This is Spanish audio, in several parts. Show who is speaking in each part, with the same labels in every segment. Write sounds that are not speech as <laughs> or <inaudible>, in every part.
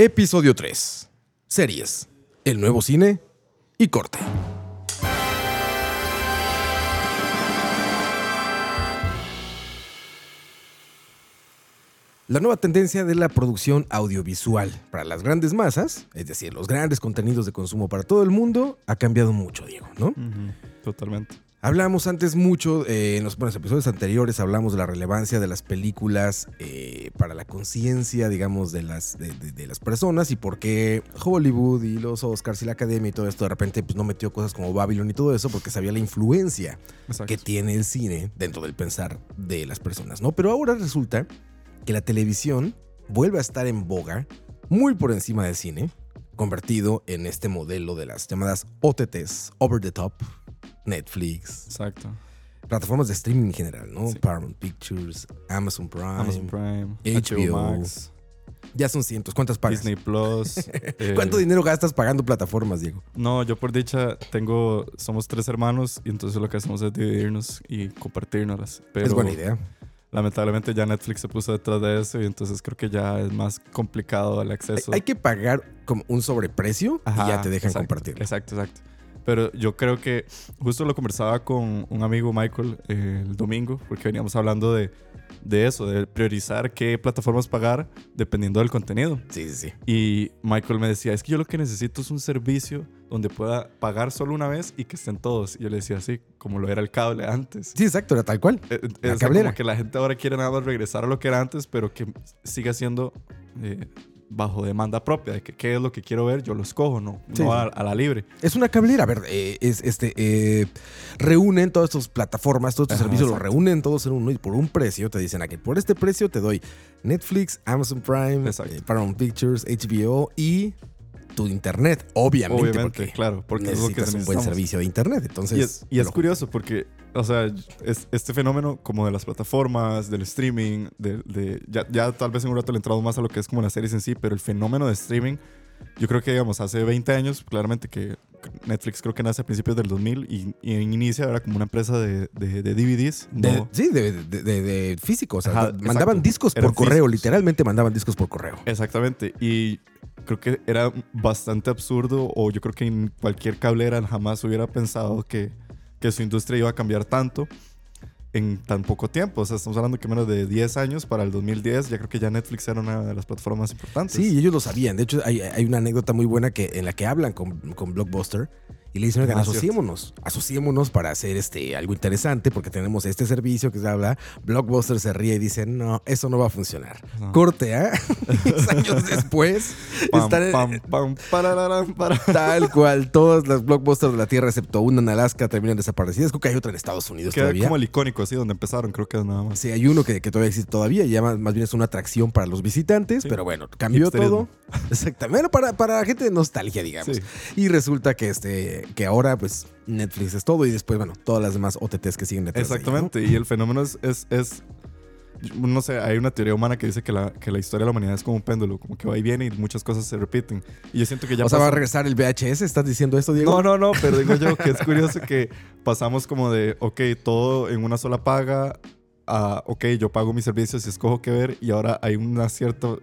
Speaker 1: Episodio 3. Series. El nuevo cine y corte. La nueva tendencia de la producción audiovisual para las grandes masas, es decir, los grandes contenidos de consumo para todo el mundo, ha cambiado mucho, Diego, ¿no?
Speaker 2: Totalmente.
Speaker 1: Hablamos antes mucho, eh, en los buenos episodios anteriores hablamos de la relevancia de las películas eh, para la conciencia, digamos, de las, de, de- de las personas y por qué Hollywood y los Oscars y la Academia y todo esto de repente pues, no metió cosas como Babylon y todo eso porque sabía la influencia
Speaker 2: Exacto.
Speaker 1: que tiene el cine dentro del pensar de las personas, ¿no? Pero ahora resulta que la televisión vuelve a estar en boga muy por encima del cine, convertido en este modelo de las llamadas OTTs, over the top, Netflix,
Speaker 2: Exacto.
Speaker 1: plataformas de streaming en general, ¿no?
Speaker 2: Sí.
Speaker 1: Paramount Pictures, Amazon Prime,
Speaker 2: Amazon Prime,
Speaker 1: HBO,
Speaker 2: HBO Max,
Speaker 1: ya son cientos. ¿Cuántas pagas?
Speaker 2: Disney Plus. <laughs> eh,
Speaker 1: ¿Cuánto dinero gastas pagando plataformas, Diego?
Speaker 2: No, yo por dicha tengo, somos tres hermanos y entonces lo que hacemos es dividirnos y compartirnos. Pero
Speaker 1: es buena idea.
Speaker 2: lamentablemente ya Netflix se puso detrás de eso y entonces creo que ya es más complicado el acceso.
Speaker 1: hay que pagar como un sobreprecio y ya te dejan
Speaker 2: exacto,
Speaker 1: compartirlo.
Speaker 2: Exacto, exacto. Pero yo creo que justo lo conversaba con un amigo Michael eh, el domingo, porque veníamos hablando de, de eso, de priorizar qué plataformas pagar dependiendo del contenido.
Speaker 1: Sí, sí, sí.
Speaker 2: Y Michael me decía, es que yo lo que necesito es un servicio donde pueda pagar solo una vez y que estén todos. Y yo le decía así, como lo era el cable antes.
Speaker 1: Sí, exacto, era tal cual.
Speaker 2: Eh, eh,
Speaker 1: La
Speaker 2: o sea,
Speaker 1: cablera.
Speaker 2: como que la gente ahora quiere nada más regresar a lo que era antes, pero que siga siendo eh, bajo demanda propia, de que qué es lo que quiero ver, yo lo escojo, no,
Speaker 1: Sí,
Speaker 2: no. A, a la libre.
Speaker 1: Es una cablera, a ver, eh, es este eh, reúnen todas estas plataformas, todos estos
Speaker 2: Ajá,
Speaker 1: servicios, los
Speaker 2: exacto.
Speaker 1: reúnen todos en uno y por un precio te dicen aquí, por este precio te doy Netflix, Amazon Prime, eh, Paramount Pictures, HBO y tu internet, obviamente,
Speaker 2: Obviamente,
Speaker 1: porque
Speaker 2: claro, porque es lo que
Speaker 1: un buen servicio de internet, entonces
Speaker 2: Y es, y es
Speaker 1: pero-
Speaker 2: curioso porque, o sea, es, este fenómeno como de las plataformas, del streaming, de, de- ya, ya tal vez en un rato le entramos más a lo que es como las series en sí, pero el fenómeno de streaming, yo creo que, digamos, hace 20 años, claramente que Netflix creo que nace a principios del 2000 y, y inicia era como una empresa de, de, de DVDs.
Speaker 1: de-
Speaker 2: no-
Speaker 1: sí, de, de, de- de físico, o sea,
Speaker 2: Ajá,
Speaker 1: mandaban
Speaker 2: exacto.
Speaker 1: discos por
Speaker 2: Eran
Speaker 1: correo,
Speaker 2: físicos.
Speaker 1: literalmente mandaban discos por correo.
Speaker 2: Exactamente. Y creo que era bastante absurdo o yo creo que en cualquier cablera jamás hubiera pensado que, que su industria iba a cambiar tanto en tan poco tiempo. O sea, estamos hablando que menos de 10 años para el 2010, ya creo que ya Netflix era una de las plataformas importantes.
Speaker 1: Sí, ellos lo sabían. De hecho, hay, hay una anécdota muy buena que, en la que hablan con, con Blockbuster y le dicen, oigan,
Speaker 2: Ah, cierto.
Speaker 1: asociémonos, asociémonos para hacer este, algo interesante porque tenemos este servicio que se habla. Blockbuster se ríe y dice, no, eso no va a funcionar.
Speaker 2: Ajá.
Speaker 1: Corte, ¿ah? <laughs> 10 años después,
Speaker 2: Pam,
Speaker 1: en-
Speaker 2: pam, pam, parararán, para.
Speaker 1: tal cual. Todas las Blockbusters de la Tierra, excepto una en Alaska, terminan desaparecidas. Creo que hay otra en Estados Unidos
Speaker 2: Queda
Speaker 1: todavía.
Speaker 2: como el icónico, así, donde empezaron, creo que es nada más.
Speaker 1: Sí, hay uno que, que todavía existe todavía ya más, más bien es una atracción para los visitantes,
Speaker 2: Sí.
Speaker 1: pero bueno, cambió
Speaker 2: Hipsterismo.
Speaker 1: todo. Exactamente. Bueno, para, para gente de nostalgia, digamos.
Speaker 2: Sí.
Speaker 1: Y resulta que este que ahora pues Netflix es todo y después, bueno, todas las demás OTTs que siguen detrás de ella, ¿no?
Speaker 2: Exactamente, y el fenómeno es, es, es- no sé, hay una teoría humana que dice que la, que la historia de la humanidad es como un péndulo, como que va y viene y muchas cosas se repiten. Y yo siento que ya
Speaker 1: o sea, va a regresar el VHS, ¿estás diciendo esto, Diego?
Speaker 2: No, no, no, pero digo yo que es curioso que pasamos como de, ok, todo en una sola paga, a, ok, yo pago mis servicios y escojo qué ver, y ahora hay una cierta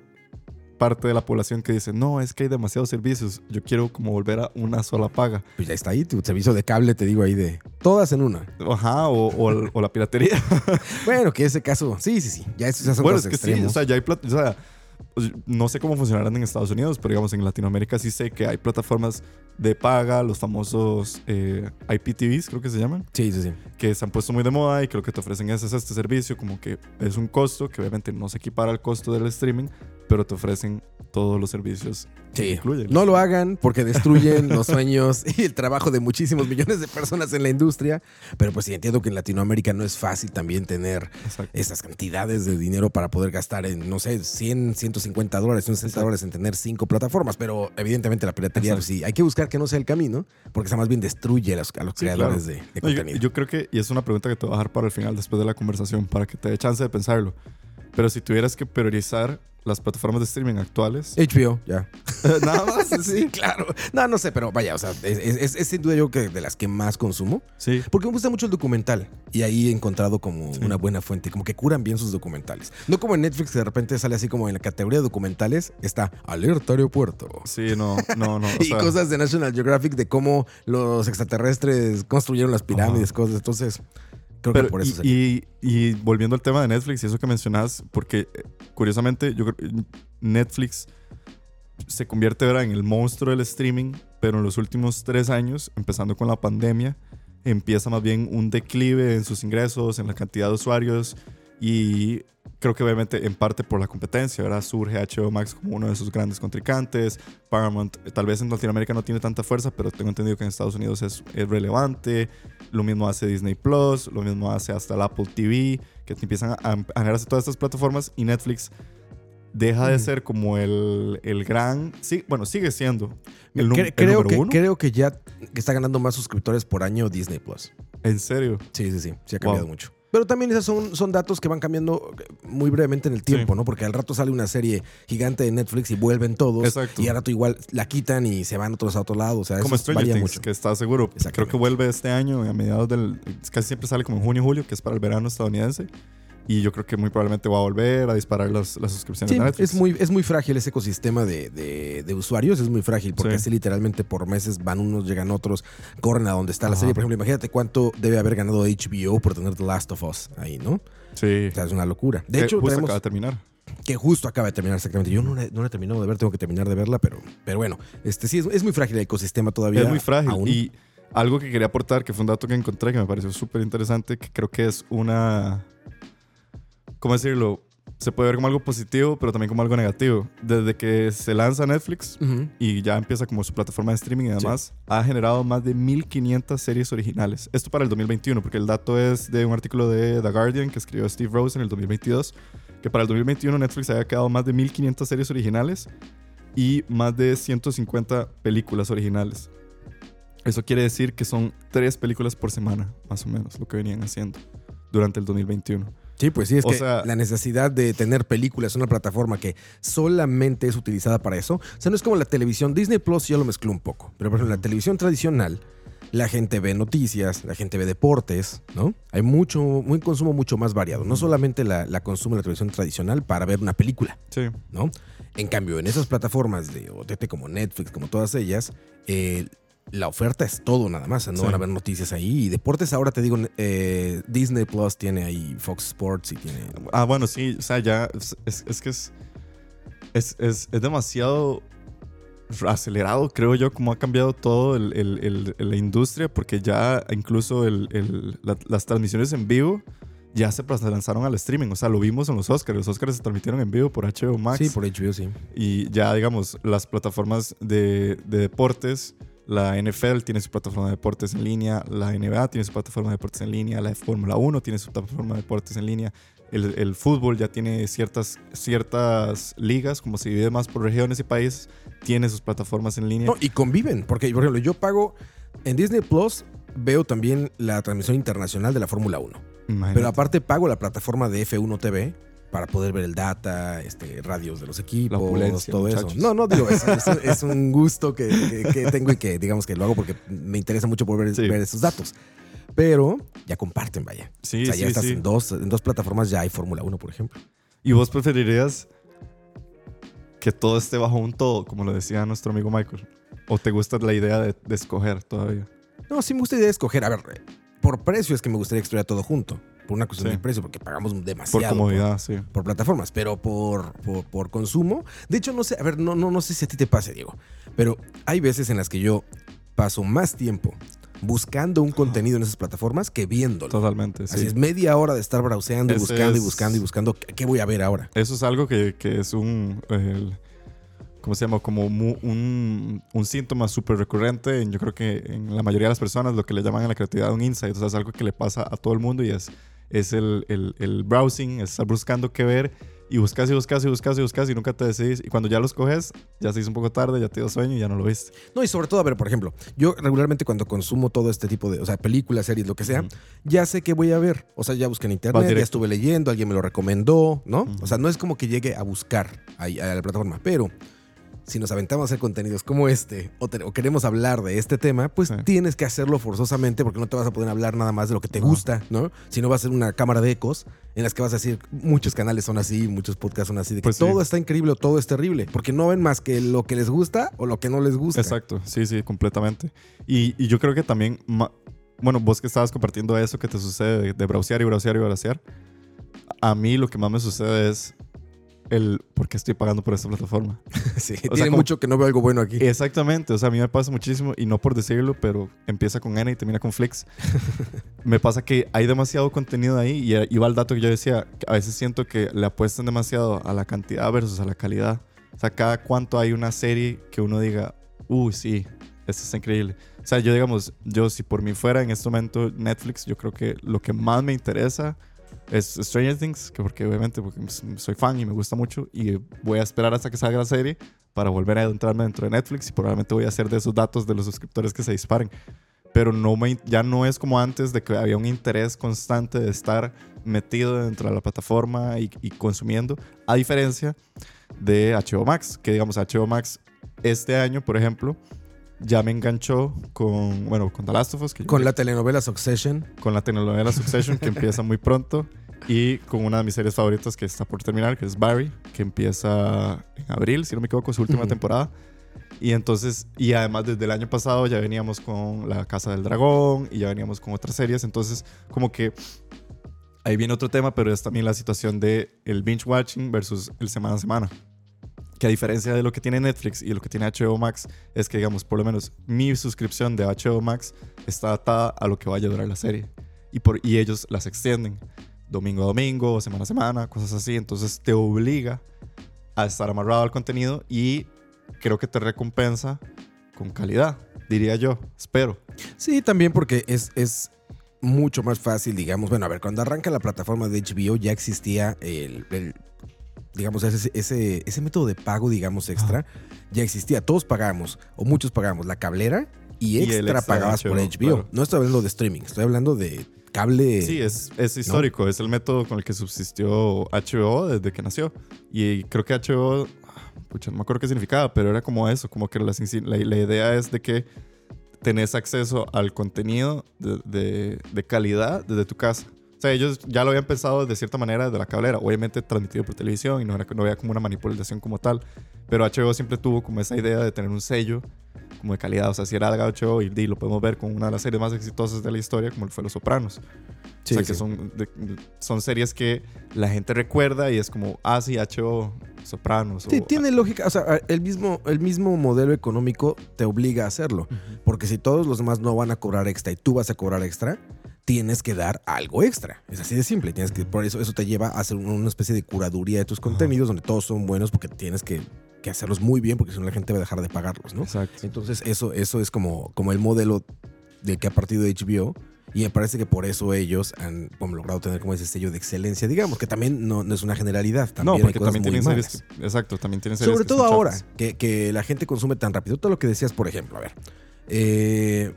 Speaker 2: parte de la población que dice, no, es que hay demasiados servicios, yo quiero como volver a una sola paga.
Speaker 1: Pues ya está ahí, tu servicio de cable, te digo ahí de todas en una.
Speaker 2: Ajá, o, o- o la piratería. <laughs>
Speaker 1: Bueno, que ese caso, sí, sí, sí, ya esos ya son
Speaker 2: bueno, es que sí,
Speaker 1: extremos.
Speaker 2: o sea, ya hay, o sea, no sé cómo funcionarán en Estados Unidos, pero digamos en Latinoamérica sí sé que hay plataformas de paga, los famosos eh, IPTVs, creo que se llaman.
Speaker 1: sí, sí, sí.
Speaker 2: que se han puesto muy de moda y que lo que te ofrecen es, es este servicio, como que es un costo que obviamente no se equipara al costo del streaming, pero te ofrecen todos los servicios que
Speaker 1: Sí.
Speaker 2: incluyen.
Speaker 1: No lo hagan porque destruyen <laughs> los sueños y el trabajo de muchísimos millones de personas en la industria. Pero pues sí, entiendo que en Latinoamérica no es fácil también tener
Speaker 2: Exacto.
Speaker 1: esas cantidades de dinero para poder gastar en, no sé, 100, 150 dólares, 160
Speaker 2: Exacto.
Speaker 1: dólares en tener cinco plataformas. Pero evidentemente la piratería, pues sí, hay que buscar que no sea el camino porque esa más bien destruye a los, a los
Speaker 2: Sí,
Speaker 1: creadores
Speaker 2: claro.
Speaker 1: de, de
Speaker 2: No, yo,
Speaker 1: contenido.
Speaker 2: yo creo que, y es una pregunta que te voy a dejar para el final después de la conversación, para que te dé chance de pensarlo. Pero si tuvieras que priorizar las plataformas de streaming actuales,
Speaker 1: HBO, <laughs> ya. <laughs>
Speaker 2: nada más, <laughs>
Speaker 1: sí, claro. No, no sé, pero vaya, o sea, es, es- es sin duda yo que de las que más consumo.
Speaker 2: Sí.
Speaker 1: Porque me gusta mucho el documental. Y ahí he encontrado como una buena fuente, como que curan bien sus documentales. No como en Netflix, que de repente sale así como en la categoría de documentales, está Alerta Aeropuerto.
Speaker 2: Sí, no, no, no. o
Speaker 1: y
Speaker 2: sea,
Speaker 1: cosas de National Geographic de cómo los extraterrestres construyeron las pirámides, cosas. Entonces, creo
Speaker 2: pero-
Speaker 1: que por eso.
Speaker 2: y, y, y volviendo al tema de Netflix y eso que mencionas, porque eh, curiosamente yo Netflix se convierte ahora en el monstruo del streaming, pero en los últimos tres años, empezando con la pandemia, empieza más bien un declive en sus ingresos, en la cantidad de usuarios y creo que obviamente en parte por la competencia, ¿verdad? Surge HBO Max como uno de sus grandes contrincantes, Paramount eh, tal vez en Latinoamérica no tiene tanta fuerza, pero tengo entendido que en Estados Unidos es, es relevante, lo mismo hace Disney Plus, lo mismo hace hasta el Apple TV, que te empiezan a, a generarse todas estas plataformas y Netflix deja de ser como el, el gran, sí, bueno, sigue siendo el, num-
Speaker 1: Cre-
Speaker 2: el
Speaker 1: creo,
Speaker 2: número
Speaker 1: que,
Speaker 2: uno.
Speaker 1: creo que ya está ganando más suscriptores por año Disney Plus.
Speaker 2: En serio.
Speaker 1: Sí, sí, sí. Sí ha cambiado
Speaker 2: Wow.
Speaker 1: mucho. Pero también esos son, son datos que van cambiando muy brevemente en el tiempo,
Speaker 2: Sí.
Speaker 1: ¿no? Porque al rato sale una serie gigante de Netflix y vuelven todos.
Speaker 2: Exacto.
Speaker 1: Y al rato igual la quitan y se van otros a otro lado. O sea,
Speaker 2: Como
Speaker 1: eso varía
Speaker 2: Things,
Speaker 1: mucho.
Speaker 2: que está seguro. Creo que vuelve este año, a mediados del. Casi siempre sale como en junio julio, que es para el verano estadounidense. Y yo creo que muy probablemente va a volver a disparar las, las suscripciones
Speaker 1: Sí,
Speaker 2: de Netflix.
Speaker 1: es muy, es muy frágil ese ecosistema de, de- de usuarios, es muy frágil porque
Speaker 2: Sí.
Speaker 1: así literalmente por meses van unos, llegan otros, corren a donde está la serie. Por ejemplo, imagínate cuánto debe haber ganado HBO por tener The Last of Us ahí, ¿no?
Speaker 2: Sí.
Speaker 1: O sea, es una locura. De
Speaker 2: Que
Speaker 1: hecho,
Speaker 2: justo
Speaker 1: tenemos-
Speaker 2: acaba de terminar.
Speaker 1: que justo acaba de terminar exactamente. Yo no, la- no la he terminado de ver, tengo que terminar de verla, pero, pero bueno, este sí es, es muy frágil el ecosistema todavía.
Speaker 2: Es muy frágil.
Speaker 1: aún.
Speaker 2: Y algo que quería aportar, que fue un dato que encontré que me pareció súper interesante, que creo que es una. ¿Cómo decirlo? Se puede ver como algo positivo, pero también como algo negativo. Desde que se lanza Netflix
Speaker 1: Ujú.
Speaker 2: y ya empieza como su plataforma de streaming y demás, ha generado más de 1500 series originales. Esto para el 2021, porque el dato es de un artículo de The Guardian que escribió Steve Rose en el 2022, que para el 2021 Netflix había quedado más de 1500 series originales y más de 150 películas originales. Eso quiere decir que son tres películas por semana, más o menos, lo que venían haciendo durante el 2021.
Speaker 1: Sí, pues sí, es
Speaker 2: O
Speaker 1: que
Speaker 2: sea-
Speaker 1: la necesidad de tener películas en una plataforma que solamente es utilizada para eso. O sea, no es como la televisión. Disney Plus ya lo mezcló un poco. Pero por ejemplo, la televisión tradicional, la gente ve noticias, la gente ve deportes, ¿no? Hay mucho, un consumo mucho más variado. No solamente la, la consume la televisión tradicional para ver una película.
Speaker 2: Sí.
Speaker 1: ¿no? En cambio, en esas plataformas de OTT como Netflix, como todas ellas, eh, la oferta es todo nada más. No
Speaker 2: Sí.
Speaker 1: van a haber noticias ahí. Y deportes ahora te digo, eh, Disney Plus tiene ahí Fox Sports y tiene...
Speaker 2: Ah, bueno, sí, o sea, ya es, que es, es, es, es demasiado acelerado, creo yo, como ha cambiado todo el, el- el- la industria, porque ya incluso el- el- la- las transmisiones en vivo ya se lanzaron al streaming, o sea, lo vimos en los Oscars, los Oscars se transmitieron en vivo por HBO Max
Speaker 1: Sí, por HBO, sí.
Speaker 2: y ya, digamos, las plataformas de, de deportes, la NFL tiene su plataforma de deportes en línea, la NBA tiene su plataforma de deportes en línea, la Fórmula 1 tiene su plataforma de deportes en línea, el, el fútbol ya tiene ciertas, ciertas ligas, como se divide más por regiones y países, tiene sus plataformas en línea.
Speaker 1: No, y conviven, porque por ejemplo, yo pago en Disney Plus, veo también la transmisión internacional de la Fórmula 1.
Speaker 2: Imagínate.
Speaker 1: Pero aparte pago la plataforma de F1 TV para poder ver el data, este, radios de los equipos, todo eso. No, no digo, es, es- es un gusto que, que- que tengo y que digamos que lo hago porque me interesa mucho poder ver,
Speaker 2: Sí.
Speaker 1: ver esos datos. Pero ya comparten, vaya.
Speaker 2: sí,
Speaker 1: o sea, ya
Speaker 2: sí,
Speaker 1: estás
Speaker 2: sí.
Speaker 1: en dos, en dos plataformas, ya hay Fórmula 1, por ejemplo.
Speaker 2: ¿Y vos preferirías que todo esté bajo un todo, como lo decía nuestro amigo Michael? ¿O te gusta la idea de, de escoger todavía?
Speaker 1: No, sí me gustaría escoger. A ver, por precio es que me gustaría que estuviera todo junto. Por una cuestión
Speaker 2: Sí.
Speaker 1: de precio, porque pagamos
Speaker 2: Por
Speaker 1: demasiado.
Speaker 2: comodidad, sí.
Speaker 1: por plataformas, pero por, por, por consumo. De hecho, no sé, a ver, no, no, no sé si a ti te pase, Diego, pero hay veces en las que yo paso más tiempo buscando un contenido en esas plataformas que viéndolo.
Speaker 2: Totalmente, sí.
Speaker 1: Así es media hora de estar browseando y buscando y buscando y buscando qué voy a ver ahora.
Speaker 2: Eso es algo que, que es un. el- ¿Cómo se llama? Como mu- un, un síntoma súper recurrente. en- yo creo que en la mayoría de las personas lo que le llaman a la creatividad un insight. O sea, es algo que le pasa a todo el mundo y es, es el, el, el browsing, es estar buscando qué ver. y buscas y buscas y buscas y buscas y nunca te decidís. Y cuando ya los coges, ya se hizo un poco tarde, ya te dio sueño y ya no lo viste.
Speaker 1: No, y sobre todo, a ver, por ejemplo, yo regularmente cuando consumo todo este tipo de, o sea, películas, series, lo que sea, ya sé qué voy a ver. O sea, ya busqué en internet, ya estuve leyendo, alguien me lo recomendó, ¿no? O sea, no es como que llegue a buscar ahí a la plataforma, pero si nos aventamos a hacer contenidos como este o, te- o queremos hablar de este tema, pues
Speaker 2: Sí.
Speaker 1: tienes que hacerlo forzosamente porque no te vas a poder hablar nada más de lo que te
Speaker 2: No.
Speaker 1: gusta, ¿no? Si no va a ser una cámara de ecos en las que vas a decir muchos canales son así, muchos podcasts son así, de que
Speaker 2: Pues sí.
Speaker 1: todo está increíble o todo es terrible, porque no ven más que lo que les gusta o lo que no les gusta.
Speaker 2: Exacto, sí, sí, completamente. Y, y yo creo que también, bueno, vos que estabas compartiendo eso que te sucede de, de browsear y browsear y browsear, a mí lo que más me sucede es el por qué estoy pagando por esta plataforma. <laughs>
Speaker 1: Sí, <laughs>
Speaker 2: O sea,
Speaker 1: tiene
Speaker 2: como-
Speaker 1: mucho que no veo algo bueno aquí.
Speaker 2: Exactamente, o sea, a mí me pasa muchísimo y no por decirlo, pero empieza con N y termina con Flix. <laughs> me pasa que hay demasiado contenido ahí y eh, iba al dato que yo decía, que a veces siento que le apuestan demasiado a la cantidad versus a la calidad. O sea, cada cuánto hay una serie que uno diga, uy, sí, esto está increíble. O sea, yo digamos, yo si por mí fuera en este momento Netflix, yo creo que lo que más me interesa es Stranger Things, que porque obviamente porque soy fan y me gusta mucho y voy a esperar hasta que salga la serie para volver a entrarme dentro de Netflix y probablemente voy a hacer de esos datos de los suscriptores que se disparen. Pero no me, ya no es como antes de que había un interés constante de estar metido dentro de la plataforma y, y consumiendo, a diferencia de HBO Max, que digamos HBO Max este año, por ejemplo, ya me enganchó con, bueno, con The Last of Us, que
Speaker 1: Con la telenovela Succession.
Speaker 2: con la telenovela Succession que empieza muy pronto y con una de mis series favoritas que está por terminar, que es Barry, que empieza en abril, si no me equivoco, su última temporada. Y entonces, y además desde el año pasado ya veníamos con La Casa del Dragón y ya veníamos con otras series, entonces como que ahí viene otro tema, pero es también la situación de el binge watching versus el semana a semana. Que a diferencia de lo que tiene Netflix y lo que tiene HBO Max, es que digamos, por lo menos mi suscripción de HBO Max está atada a lo que vaya a durar la serie. Y, por, y ellos las extienden domingo a domingo, semana a semana, cosas así. Entonces te obliga a estar amarrado al contenido y creo que te recompensa con calidad, diría yo. Espero.
Speaker 1: Sí, también porque es, es mucho más fácil, digamos. Bueno, a ver, cuando arranca la plataforma de HBO ya existía el, el- digamos, ese, ese, ese método de pago, digamos, extra. Ya existía. Todos pagamos, o muchos pagamos, la cablera y
Speaker 2: Y el
Speaker 1: extra,
Speaker 2: extra
Speaker 1: pagabas por
Speaker 2: HBO,
Speaker 1: HBO.
Speaker 2: claro.
Speaker 1: No estoy hablando de streaming, estoy hablando de cable.
Speaker 2: Sí, es, es histórico, es el método con el que subsistió HBO desde que nació. Y creo que HBO, ah, pucha, no me acuerdo qué significaba, pero era como eso, como que insi- la, la idea es de que tenés acceso al contenido de, de- de calidad desde tu casa. Sea, ellos ya lo habían pensado de cierta manera de la cablera, obviamente transmitido por televisión y no, era, no había como una manipulación como tal, pero HBO siempre tuvo como esa idea de tener un sello como de calidad, o sea, si era de HBO y, y lo podemos ver con una de las series más exitosas de la historia, como fue Los Sopranos.
Speaker 1: Sí,
Speaker 2: o sea,
Speaker 1: sí.
Speaker 2: que son, de- son series que la gente recuerda y es como, ah, sí, HBO, Sopranos.
Speaker 1: Sí,
Speaker 2: o-
Speaker 1: tiene lógica. O sea, el mismo, el mismo modelo económico te obliga a hacerlo. Porque si todos los demás no van a cobrar extra y tú vas a cobrar extra, tienes que dar algo extra. Es así de simple. Tienes que, por eso, eso te lleva a hacer una especie de curaduría de tus contenidos donde todos son buenos porque tienes que, que hacerlos muy bien porque si no la gente va a dejar de pagarlos, ¿no?
Speaker 2: Exacto.
Speaker 1: Entonces, eso, eso es como, como el modelo de que ha partido HBO. Y me parece que por eso ellos han como, logrado tener como ese sello de excelencia, digamos, que también no, no es una generalidad. También
Speaker 2: no,
Speaker 1: hay
Speaker 2: porque
Speaker 1: cosas
Speaker 2: también tienen series. que- exacto, también tienen series.
Speaker 1: Sobre todo ahora, que la gente consume tan rápido. Todo lo que decías, por ejemplo, a ver, eh,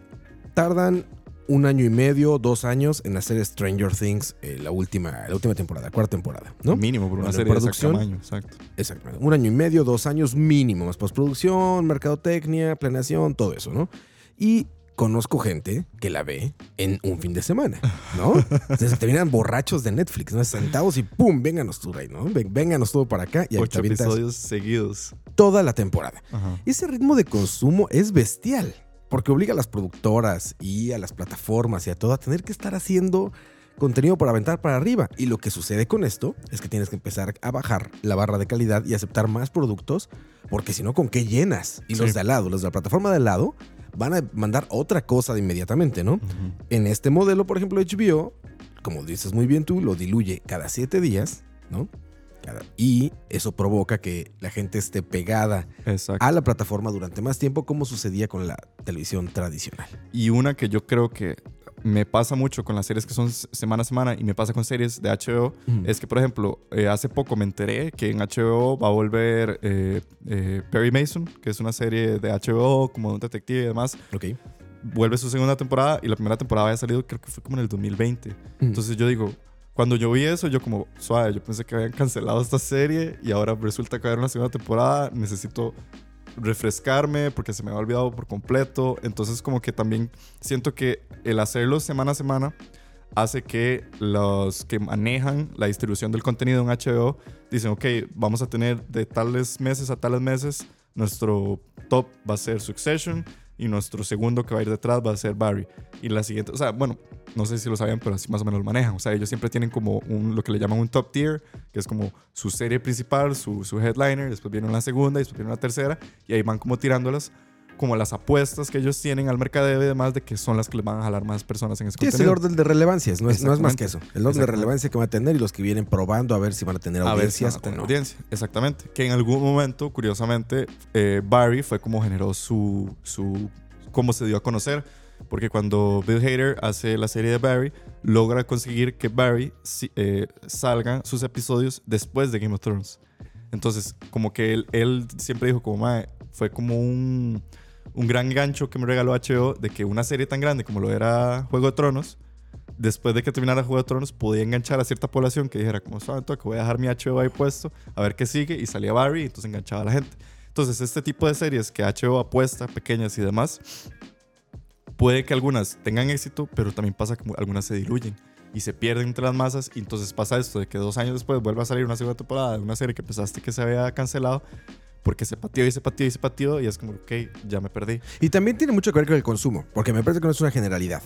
Speaker 1: tardan un año y medio, dos años en hacer Stranger Things, eh, la, última, la última temporada, cuarta temporada, ¿no?
Speaker 2: Mínimo por una
Speaker 1: Bueno,
Speaker 2: serie de
Speaker 1: producción.
Speaker 2: tamaño, exacto.
Speaker 1: Exactamente. Un año y medio, dos años mínimo, más postproducción, mercadotecnia, planeación, todo eso, ¿no? Y conozco gente que la ve en un fin de semana, ¿no? <laughs> Entonces terminan borrachos de Netflix, ¿no? Sentados y ¡pum! Vénganos tú, rey, ¿no? Vénganos todo para acá y
Speaker 2: Ocho episodios seguidos.
Speaker 1: toda la temporada.
Speaker 2: Ajá.
Speaker 1: Ese ritmo de consumo es bestial, porque obliga a las productoras y a las plataformas y a todo a tener que estar haciendo contenido para aventar para arriba. Y lo que sucede con esto es que tienes que empezar a bajar la barra de calidad y aceptar más productos, porque si no, ¿con qué llenas? Y los de al lado, los de la plataforma de al lado, van a mandar otra cosa de inmediatamente, ¿no? En este modelo, por ejemplo, HBO, como dices muy bien tú, lo diluye cada siete días, ¿no? Y eso provoca que la gente esté pegada
Speaker 2: Exacto.
Speaker 1: a la plataforma durante más tiempo, como sucedía con la televisión tradicional.
Speaker 2: Y una que yo creo que me pasa mucho con las series que son semana a semana y me pasa con series de HBO es que, por ejemplo, eh, hace poco me enteré que en HBO va a volver eh, eh, Perry Mason, que es una serie de HBO como de un detective y demás.
Speaker 1: Ok.
Speaker 2: Vuelve su segunda temporada y la primera temporada había salido, creo que fue como en el 2020. Entonces yo digo, cuando yo vi eso, yo como, suave, yo pensé que habían cancelado esta serie y ahora resulta que va a haber una segunda temporada, necesito refrescarme porque se me había olvidado por completo. Entonces como que también siento que el hacerlo semana a semana hace que los que manejan la distribución del contenido en HBO dicen, ok, vamos a tener de tales meses a tales meses, nuestro top va a ser Succession y nuestro segundo que va a ir detrás va a ser Barry. Y la siguiente, o sea, bueno, no sé si lo sabían, pero así más o menos lo manejan. O sea, ellos siempre tienen como un, lo que le llaman un top tier, que es como su serie principal, su, su headliner, después viene una segunda y después viene una tercera, y ahí van como tirándolas como las apuestas que ellos tienen al mercadeo y demás de que son las que les van a jalar más personas en ese
Speaker 1: Sí, es el
Speaker 2: contenido.
Speaker 1: orden de relevancias, no es, no es más que eso. El orden de relevancia que van a tener y los que vienen probando a ver si van a tener
Speaker 2: a ver si
Speaker 1: audiencias
Speaker 2: van a tener
Speaker 1: o no.
Speaker 2: audiencia. Exactamente. Que en algún momento, curiosamente, eh, Barry fue como generó su, su. cómo se dio a conocer. Porque cuando Bill Hader hace la serie de Barry, logra conseguir que Barry eh, salgan sus episodios después de Game of Thrones. Entonces, como que él, él siempre dijo, como, "Mae, fue como un, un gran gancho que me regaló HBO de que una serie tan grande como lo era Juego de Tronos, después de que terminara Juego de Tronos, podía enganchar a cierta población que dijera, como, "Suave, toque, voy a dejar mi HBO ahí puesto, a ver qué sigue, y salía Barry, y entonces enganchaba a la gente. Entonces, este tipo de series que HBO apuesta, pequeñas y demás, puede que algunas tengan éxito, pero también pasa que algunas se diluyen y se pierden entre las masas, y entonces pasa esto de que dos años después vuelve a salir una segunda temporada de una serie que pensaste que se había cancelado, porque se pateó y se pateó y se pateó, y es como, ok, ya me perdí.
Speaker 1: Y también tiene mucho que ver con el consumo, porque me parece que no es una generalidad.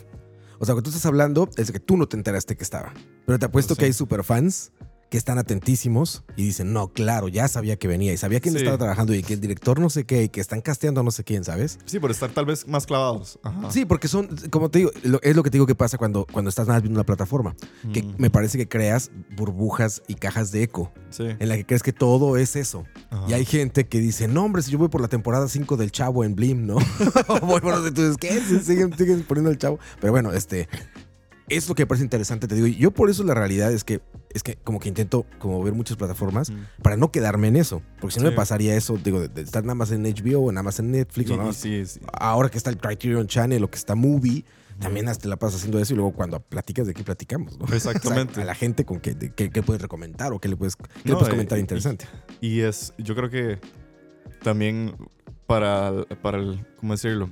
Speaker 1: O sea, cuando tú estás hablando es de que tú no te enteraste que estaba. Pero te apuesto
Speaker 2: Sí.
Speaker 1: que hay superfans que están atentísimos y dicen, no, claro, ya sabía que venía y sabía quién
Speaker 2: Sí.
Speaker 1: estaba trabajando y que el director no sé qué y que están casteando a no sé quién, ¿sabes?
Speaker 2: Sí, por estar tal vez más clavados. Ajá.
Speaker 1: Sí, porque son, como te digo, es lo que te digo que pasa cuando, cuando estás nada más viendo una plataforma. Que
Speaker 2: Mm,
Speaker 1: me parece que creas burbujas y cajas de eco
Speaker 2: sí.
Speaker 1: en la que crees que todo es eso.
Speaker 2: Ajá.
Speaker 1: Y hay gente que dice, no, hombre, si yo voy por la temporada 5 del Chavo en Blim, ¿no? <laughs> voy por los entonces, ¿qué? Siguen, siguen poniendo el Chavo. Pero bueno, este, es lo que me parece interesante, te digo. Y yo por eso la realidad es que, es que como que intento como ver muchas plataformas
Speaker 2: Mm.
Speaker 1: para no quedarme en eso. Porque si no
Speaker 2: Sí.
Speaker 1: me pasaría eso, digo, de, de estar nada más en HBO o nada más en Netflix
Speaker 2: Y-
Speaker 1: o nada
Speaker 2: y
Speaker 1: más.
Speaker 2: sí, sí.
Speaker 1: Ahora que está el Criterion Channel o que está Movie, también hasta la pasas haciendo eso y luego cuando platicas de qué platicamos, ¿no?
Speaker 2: Exactamente. <laughs>
Speaker 1: O sea, a la gente con qué, de qué, qué puedes recomendar o qué le puedes, qué le puedes
Speaker 2: eh,
Speaker 1: comentar
Speaker 2: y-
Speaker 1: interesante.
Speaker 2: Y es, yo creo que también para, para el, ¿cómo decirlo?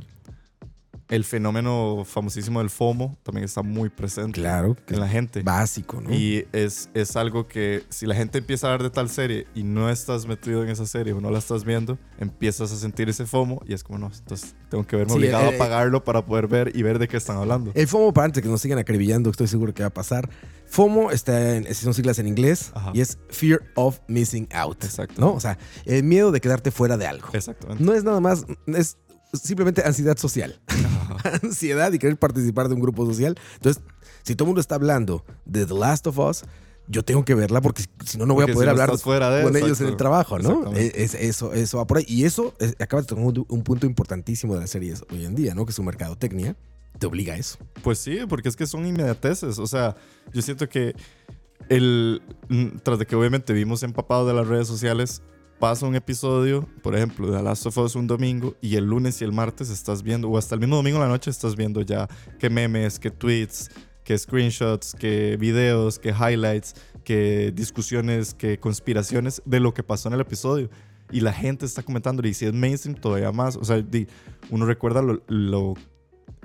Speaker 2: El fenómeno famosísimo del FOMO también está muy presente
Speaker 1: Claro, que
Speaker 2: en la gente.
Speaker 1: básico, ¿no?
Speaker 2: Y es, es algo que si la gente empieza a hablar de tal serie y no estás metido en esa serie o no la estás viendo, empiezas a sentir ese FOMO y es como, no, entonces tengo que verme
Speaker 1: Sí,
Speaker 2: obligado
Speaker 1: eh,
Speaker 2: a pagarlo para poder ver y ver de qué están hablando.
Speaker 1: El FOMO, para antes que nos sigan acribillando, estoy seguro que va a pasar. FOMO está en, son siglas en inglés
Speaker 2: Ajá.
Speaker 1: y es Fear of Missing Out.
Speaker 2: Exacto.
Speaker 1: ¿No? O sea, el miedo de quedarte fuera de algo.
Speaker 2: Exactamente.
Speaker 1: No es nada más, es simplemente ansiedad social. <laughs> Ansiedad y querer participar de un grupo social. Entonces, si todo el mundo está hablando de The Last of Us, yo tengo que verla porque si no, no voy a poder
Speaker 2: si
Speaker 1: hablar
Speaker 2: fuera de,
Speaker 1: con ellos
Speaker 2: exacto.
Speaker 1: en el trabajo, ¿no?
Speaker 2: Exactamente.
Speaker 1: Es, eso, eso va por ahí. Y eso, es, acabas de tocar un, un punto importantísimo de las series hoy en día, ¿no? Que su mercadotecnia te obliga a eso.
Speaker 2: Pues sí, porque es que son inmediateces. O sea, yo siento que el. mm, Tras de que obviamente vimos empapados de las redes sociales, pasa un episodio, por ejemplo, de The Last of Us un domingo, y el lunes y el martes estás viendo, o hasta el mismo domingo en la noche estás viendo ya qué memes, qué tweets, qué screenshots, qué videos, qué highlights, qué discusiones, qué conspiraciones de lo que pasó en el episodio. Y la gente está comentando, y si es mainstream, todavía más. O sea, uno recuerda lo, lo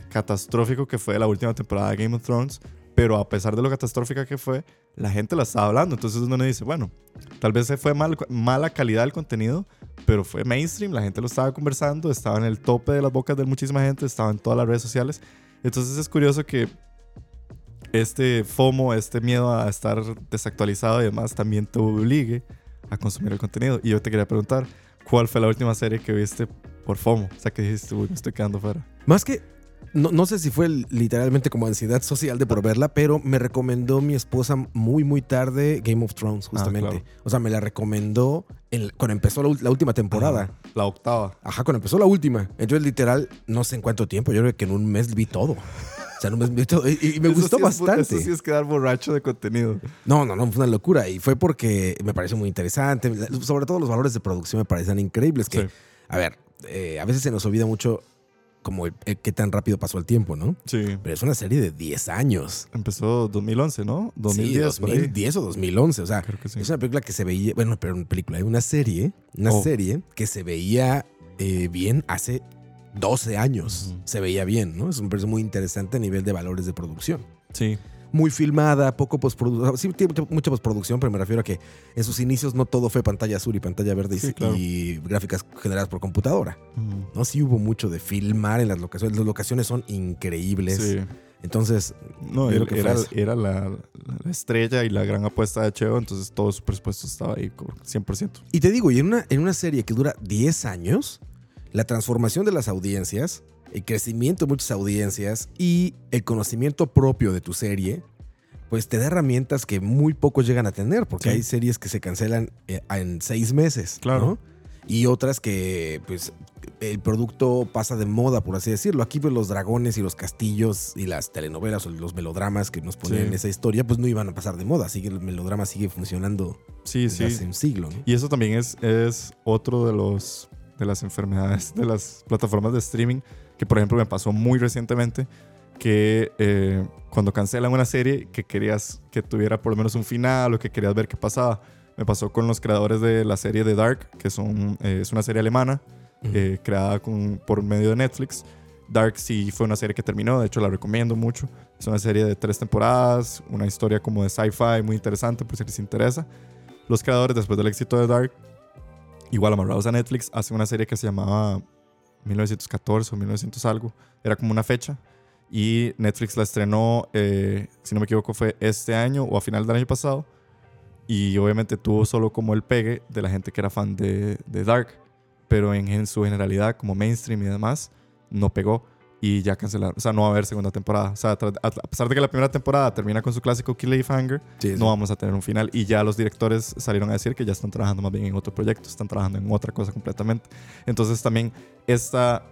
Speaker 2: catastrófico que fue la última temporada de Game of Thrones, pero a pesar de lo catastrófica que fue, la gente la estaba hablando. Entonces uno le dice, bueno, tal vez se fue mal, mala calidad del contenido, pero fue mainstream, la gente lo estaba conversando, estaba en el tope de las bocas de muchísima gente, estaba en todas las redes sociales. Entonces es curioso que este FOMO, este miedo a estar desactualizado y demás, también te obligue a consumir el contenido. Y yo te quería preguntar, ¿cuál fue la última serie que viste por FOMO? O sea, que dijiste, uy, me estoy quedando fuera.
Speaker 1: Más que, no, no sé si fue literalmente como ansiedad social de por verla, pero me recomendó mi esposa muy, muy tarde Game of Thrones, justamente.
Speaker 2: claro.
Speaker 1: O sea, me la recomendó en- cuando empezó la, última temporada.
Speaker 2: Ajá, La octava.
Speaker 1: Ajá, cuando empezó la última. Entonces, literal, no sé en cuánto tiempo. Yo creo que en un mes vi todo. O sea, en un mes vi todo. Y, me
Speaker 2: Eso
Speaker 1: gustó
Speaker 2: sí es
Speaker 1: bastante.
Speaker 2: eso sí es quedar borracho de contenido.
Speaker 1: No, no, no, fue una locura. Y fue porque me pareció muy interesante. Sobre todo los valores de producción me parecían increíbles. Que,
Speaker 2: Sí.
Speaker 1: a ver, eh, a veces se nos olvida mucho como el- el qué tan rápido pasó el tiempo, ¿no?
Speaker 2: Sí.
Speaker 1: Pero es una serie de 10 años.
Speaker 2: Empezó 2011, ¿no? 2010,
Speaker 1: sí,
Speaker 2: por ahí.
Speaker 1: 2010 o 2011. O sea,
Speaker 2: Creo que sí.
Speaker 1: es una película que se veía, bueno, pero una película, hay una serie, una
Speaker 2: Oh.
Speaker 1: serie que se veía eh, bien hace 12 años. Se veía bien, ¿no? Es un personaje muy interesante a nivel de valores de producción.
Speaker 2: Sí.
Speaker 1: Muy filmada, poco postproducción. Sí, tiene mucha- postproducción, pero me refiero a que en sus inicios no todo fue pantalla azul y pantalla verde y-
Speaker 2: Sí, claro.
Speaker 1: y gráficas generadas por computadora. ¿no? Sí hubo mucho de filmar en las locaciones. Las locaciones son increíbles.
Speaker 2: Sí.
Speaker 1: Entonces,
Speaker 2: No, era, la, la estrella y la gran apuesta de Cheo, entonces todo su presupuesto estaba ahí como 100%.
Speaker 1: Y te digo, y en una, en una serie que dura 10 años, la transformación de las audiencias, el crecimiento de muchas audiencias y el conocimiento propio de tu serie, pues te da herramientas que muy pocos llegan a tener, porque
Speaker 2: Sí.
Speaker 1: hay series que se cancelan eh, en seis meses.
Speaker 2: Claro.
Speaker 1: ¿no? Y otras que, pues, el producto pasa de moda, por así decirlo. Aquí, pues, los dragones y los castillos y las telenovelas o los melodramas que nos ponían
Speaker 2: Sí.
Speaker 1: en esa historia, pues no iban a pasar de moda. Sigue, el melodrama sigue funcionando
Speaker 2: Sí,
Speaker 1: desde
Speaker 2: sí.
Speaker 1: hace un siglo. ¿no?
Speaker 2: Y eso también es, es otro de los de las enfermedades de las plataformas de streaming, que por ejemplo me pasó muy recientemente, que eh, cuando cancelan una serie que querías que tuviera por lo menos un final o que querías ver qué pasaba. Me pasó con los creadores de la serie de Dark, que son, eh, es una serie alemana eh, creada con, por medio de Netflix. Dark sí fue una serie que terminó, de hecho la recomiendo mucho. Es una serie de tres temporadas, una historia como de sci-fi muy interesante por si les interesa. Los creadores, después del éxito de Dark, igual amarrados a Netflix, hacen una serie que se llamaba 1914 o 1900 algo. Era como una fecha. Y Netflix la estrenó, eh, si no me equivoco, fue este año o a final del año pasado. Y obviamente tuvo solo como el pegue de la gente que era fan de, de Dark. Pero en, en su generalidad, como mainstream y demás, no pegó. Y ya cancelaron. O sea, no va a haber segunda temporada. O sea, a pesar de que la primera temporada termina con su clásico Cliffhanger,
Speaker 1: Sí, sí.
Speaker 2: no vamos a tener un final. Y ya los directores salieron a decir que ya están trabajando más bien en otro proyecto, están trabajando en otra cosa completamente. Entonces también esta,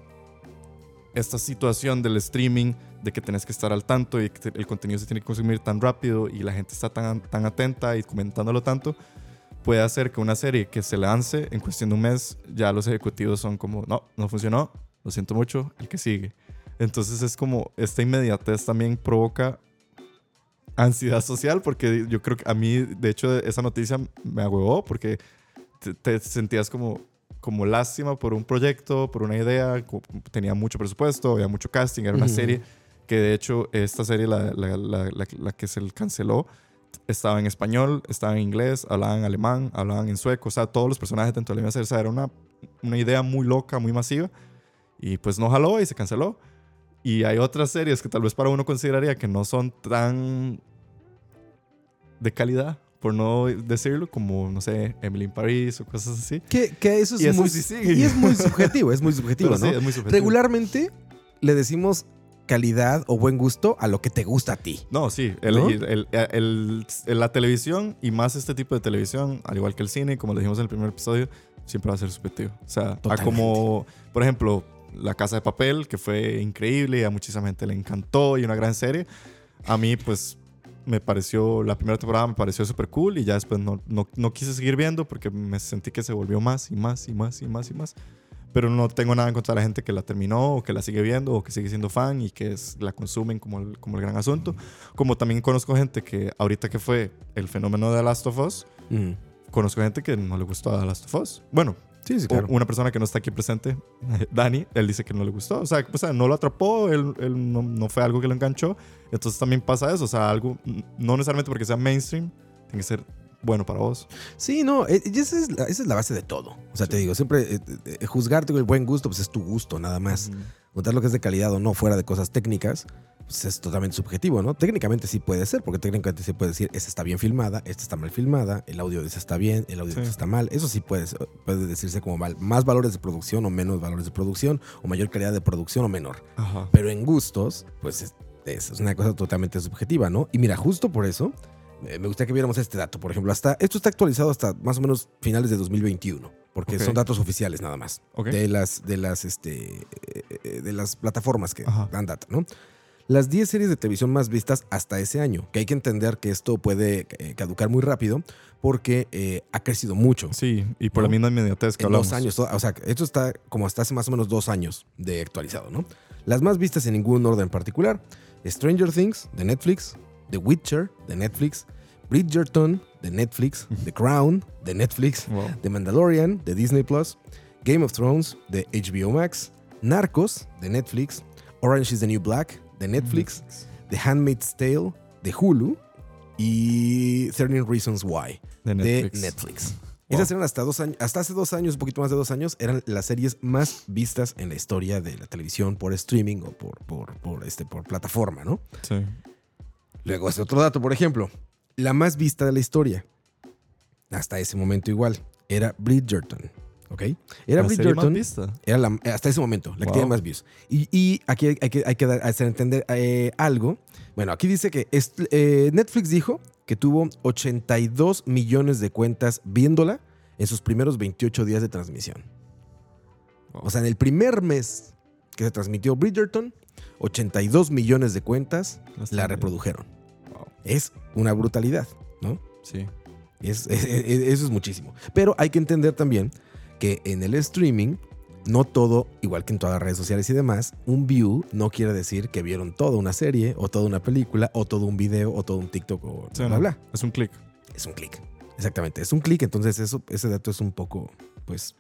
Speaker 2: esta situación del streaming, de que tenés que estar al tanto y que el contenido se tiene que consumir tan rápido y la gente está tan, tan atenta y comentándolo tanto, puede hacer que una serie que se lance en cuestión de un mes, ya los ejecutivos son como, no, no funcionó, lo siento mucho, el que sigue. Entonces es como, esta inmediatez también provoca ansiedad social porque yo creo que a mí, de hecho, esa noticia me agüevó porque te, te sentías como, como lástima por un proyecto, por una idea, tenía mucho presupuesto, había mucho casting, era una
Speaker 1: Ujú.
Speaker 2: serie que de hecho esta serie, la, la, la, la, la que se canceló, estaba en español, estaba en inglés, hablaban alemán, hablaban en sueco, o sea, todos los personajes dentro de la misma serie, o sea, era una, una idea muy loca, muy masiva, y pues no jaló y se canceló. Y hay otras series que tal vez para uno consideraría que no son tan de calidad, por no decirlo, como, no sé, Emily in Paris o cosas así.
Speaker 1: Que, que eso es
Speaker 2: Y eso
Speaker 1: muy,
Speaker 2: sí
Speaker 1: y es muy subjetivo, es muy subjetivo,
Speaker 2: Pero sí,
Speaker 1: ¿no?
Speaker 2: es muy subjetivo.
Speaker 1: Regularmente le decimos calidad o buen gusto a lo que te gusta a ti.
Speaker 2: No, sí, el-
Speaker 1: ¿No?
Speaker 2: el- la televisión y más este tipo de televisión, al igual que el cine, como le dijimos en el primer episodio, siempre va a ser subjetivo. O sea, a como, por ejemplo, La Casa de Papel, que fue increíble y a muchísima gente le encantó y una gran serie. A mí, pues, me pareció, la primera temporada me pareció súper cool y ya después no, no, no quise seguir viendo porque me sentí que se volvió más y más y más y más y más. Pero no tengo nada en contra de la gente que la terminó o que la sigue viendo o que sigue siendo fan y que es, la consumen como el, como el gran asunto. Como también conozco gente que ahorita que fue el fenómeno de The Last of Us,
Speaker 1: Mm.
Speaker 2: conozco gente que no le gustó The Last of Us. Bueno,
Speaker 1: Sí, sí, claro.
Speaker 2: una persona que no está aquí presente, <laughs> Dani, él dice que no le gustó. O sea, o sea no lo atrapó, él, él no, no fue algo que lo enganchó. Entonces también pasa eso. O sea, algo, no necesariamente porque sea mainstream, tiene que ser bueno para vos.
Speaker 1: Sí, no, eh, esa es, la, esa es la base de todo. O sea, te digo, siempre eh, eh, juzgarte con el buen gusto, pues es tu gusto, nada más. Contar lo que es de calidad o no, fuera de cosas técnicas, pues es totalmente subjetivo, ¿no? Técnicamente sí puede ser, porque técnicamente se puede decir, esta está bien filmada, esta está mal filmada, el audio de esta está bien, el audio de
Speaker 2: Sí.
Speaker 1: esta está mal. Eso sí puede, ser- puede decirse como mal. Más valores de producción o menos valores de producción, o mayor calidad de producción o menor.
Speaker 2: Ajá.
Speaker 1: Pero en gustos, pues es, una cosa totalmente subjetiva, ¿no? Y mira, justo por eso, eh, me gustaría que viéramos este dato, por ejemplo. Hasta, esto está actualizado hasta más o menos finales de 2021, porque son datos oficiales nada más.
Speaker 2: Ok.
Speaker 1: De las, de las, este, eh, eh, de las plataformas que
Speaker 2: Ajá.
Speaker 1: dan data, ¿no? Las 10 series de televisión más vistas hasta ese año, que hay que entender que esto puede eh, caducar muy rápido porque eh, ha crecido mucho.
Speaker 2: Sí, y por
Speaker 1: ¿No?
Speaker 2: la misma inmediatez que
Speaker 1: En
Speaker 2: hablamos.
Speaker 1: dos años. O sea, esto está como hasta hace más o menos dos años de actualizado, ¿no? Las más vistas en ningún orden particular. Stranger Things, de Netflix. The Witcher, de Netflix. Bridgerton, de Netflix. The Crown, de Netflix.
Speaker 2: Wow.
Speaker 1: The Mandalorian, de Disney Plus. Game of Thrones, de HBO Max. Narcos, de Netflix. Orange is the New Black, de Netflix. The Handmaid's Tale, de Hulu. Y 13 Reasons Why,
Speaker 2: De
Speaker 1: de
Speaker 2: Netflix.
Speaker 1: Netflix.
Speaker 2: Wow.
Speaker 1: Esas eran hasta dos años, hasta hace dos años, un poquito más de dos años, eran las series más vistas en la historia de la televisión por streaming o por, por, por, este, por plataforma, ¿no?
Speaker 2: Sí.
Speaker 1: Luego, este otro dato, por ejemplo, la más vista de la historia, hasta ese momento igual, era Bridgerton, ¿ok? Era
Speaker 2: La serie más
Speaker 1: Bridgerton,
Speaker 2: vista.
Speaker 1: era la- hasta ese momento, la que tiene más views. Y, y aquí hay, hay que, hay que hacer entender eh, algo. Bueno, aquí dice que eh, Netflix dijo que tuvo 82 millones de cuentas viéndola en sus primeros 28 días de transmisión.
Speaker 2: Wow.
Speaker 1: O sea, en el primer mes que se transmitió Bridgerton, 82 millones de cuentas la reprodujeron.
Speaker 2: Wow.
Speaker 1: Es una brutalidad, ¿no?
Speaker 2: Sí.
Speaker 1: Es- <laughs> es- es- eso es muchísimo. Pero hay que entender también que en el streaming, no todo, igual que en todas las redes sociales y demás, un view no quiere decir que vieron toda una serie, o toda una película, o todo un video, o todo un TikTok, o
Speaker 2: Sí,
Speaker 1: bla,
Speaker 2: no,
Speaker 1: bla.
Speaker 2: Es un clic.
Speaker 1: Es un clic. Exactamente, es un clic. Entonces, eso, ese dato es un poco, pues,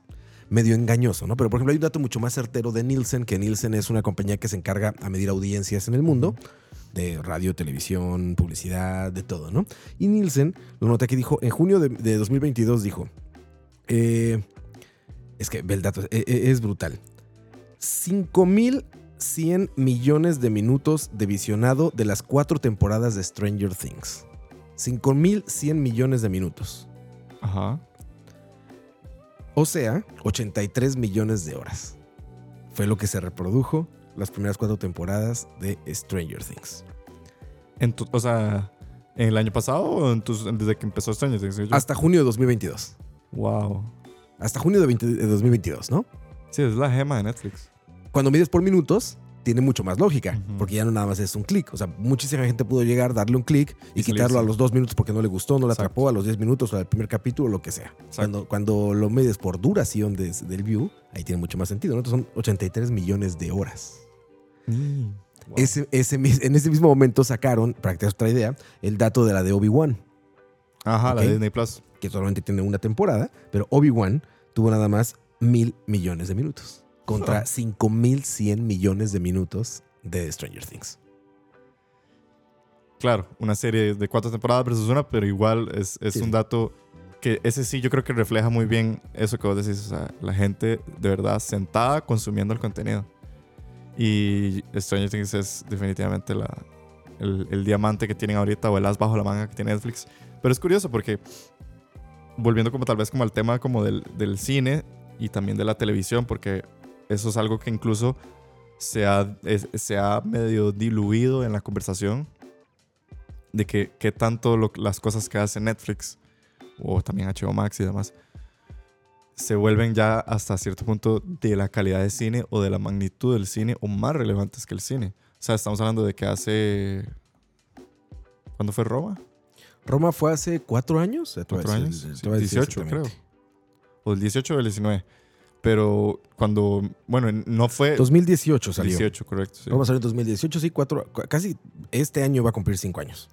Speaker 1: medio engañoso, ¿no? Pero, por ejemplo, hay un dato mucho más certero de Nielsen, que Nielsen es una compañía que se encarga a medir audiencias en el mundo, de radio, televisión, publicidad, de todo, ¿no? Y Nielsen, lo noté que dijo, en junio de, de 2022 dijo, eh, es que ve el dato, e- e- es brutal. 5.100 millones de minutos de visionado de las cuatro temporadas de Stranger Things. 5.100 millones de minutos.
Speaker 2: Ajá.
Speaker 1: O sea, 83 millones de horas. Fue lo que se reprodujo las primeras cuatro temporadas de Stranger Things.
Speaker 2: En tu- o sea, ¿en el año pasado o en tus- desde que empezó Stranger Things?
Speaker 1: Hasta junio de 2022.
Speaker 2: Wow.
Speaker 1: Hasta junio de, 20 de 2022, ¿no?
Speaker 2: Sí, es la gema de Netflix.
Speaker 1: Cuando mides por minutos, tiene mucho más lógica, porque ya no nada más es un clic. O sea, muchísima gente pudo llegar, darle un clic y,
Speaker 2: Y
Speaker 1: quitarlo a los dos minutos porque no le gustó, no le
Speaker 2: Exacto.
Speaker 1: atrapó, a los 10 minutos o al primer capítulo, lo que sea. Cuando, cuando lo mides por duración de- del view, ahí tiene mucho más sentido. ¿no? Entonces son 83 millones de horas.
Speaker 2: Mm. Wow.
Speaker 1: Ese, ese, mis- en ese mismo momento sacaron, para que te otra idea, el dato de la de Obi-Wan,
Speaker 2: Ajá, la de Disney Plus.
Speaker 1: Que solamente tiene una temporada, pero Obi-Wan tuvo nada más mil millones de minutos contra
Speaker 2: Ah.
Speaker 1: 5100 millones de minutos de Stranger Things.
Speaker 2: Claro, una serie de cuatro temporadas versus una, pero igual es, es
Speaker 1: Sí,
Speaker 2: un dato que ese sí yo creo que refleja muy bien eso que vos decís. O sea, la gente de verdad sentada consumiendo el contenido. Y Stranger Things es definitivamente la, el, el diamante que tienen ahorita o el as bajo la manga que tiene Netflix. Pero es curioso porque volviendo como tal vez como al tema como del, del cine y también de la televisión, porque eso es algo que incluso se ha, es- se ha medio diluido en la conversación de que, que tanto lo- las cosas que hace Netflix o también HBO Max y demás se vuelven ya hasta cierto punto de la calidad de cine o de la magnitud del cine o más relevantes que el cine. O sea, estamos hablando de que hace... ¿Cuándo fue Roma?
Speaker 1: Roma fue hace cuatro años. A
Speaker 2: ¿Cuatro años?
Speaker 1: decir
Speaker 2: 18 creo. O el 18 o el 19. Pero cuando... Bueno, no fue...
Speaker 1: 2018 salió.
Speaker 2: 18, correcto. sí.
Speaker 1: Roma salió en 2018, sí, cuatro, cu- casi este año va a cumplir cinco años.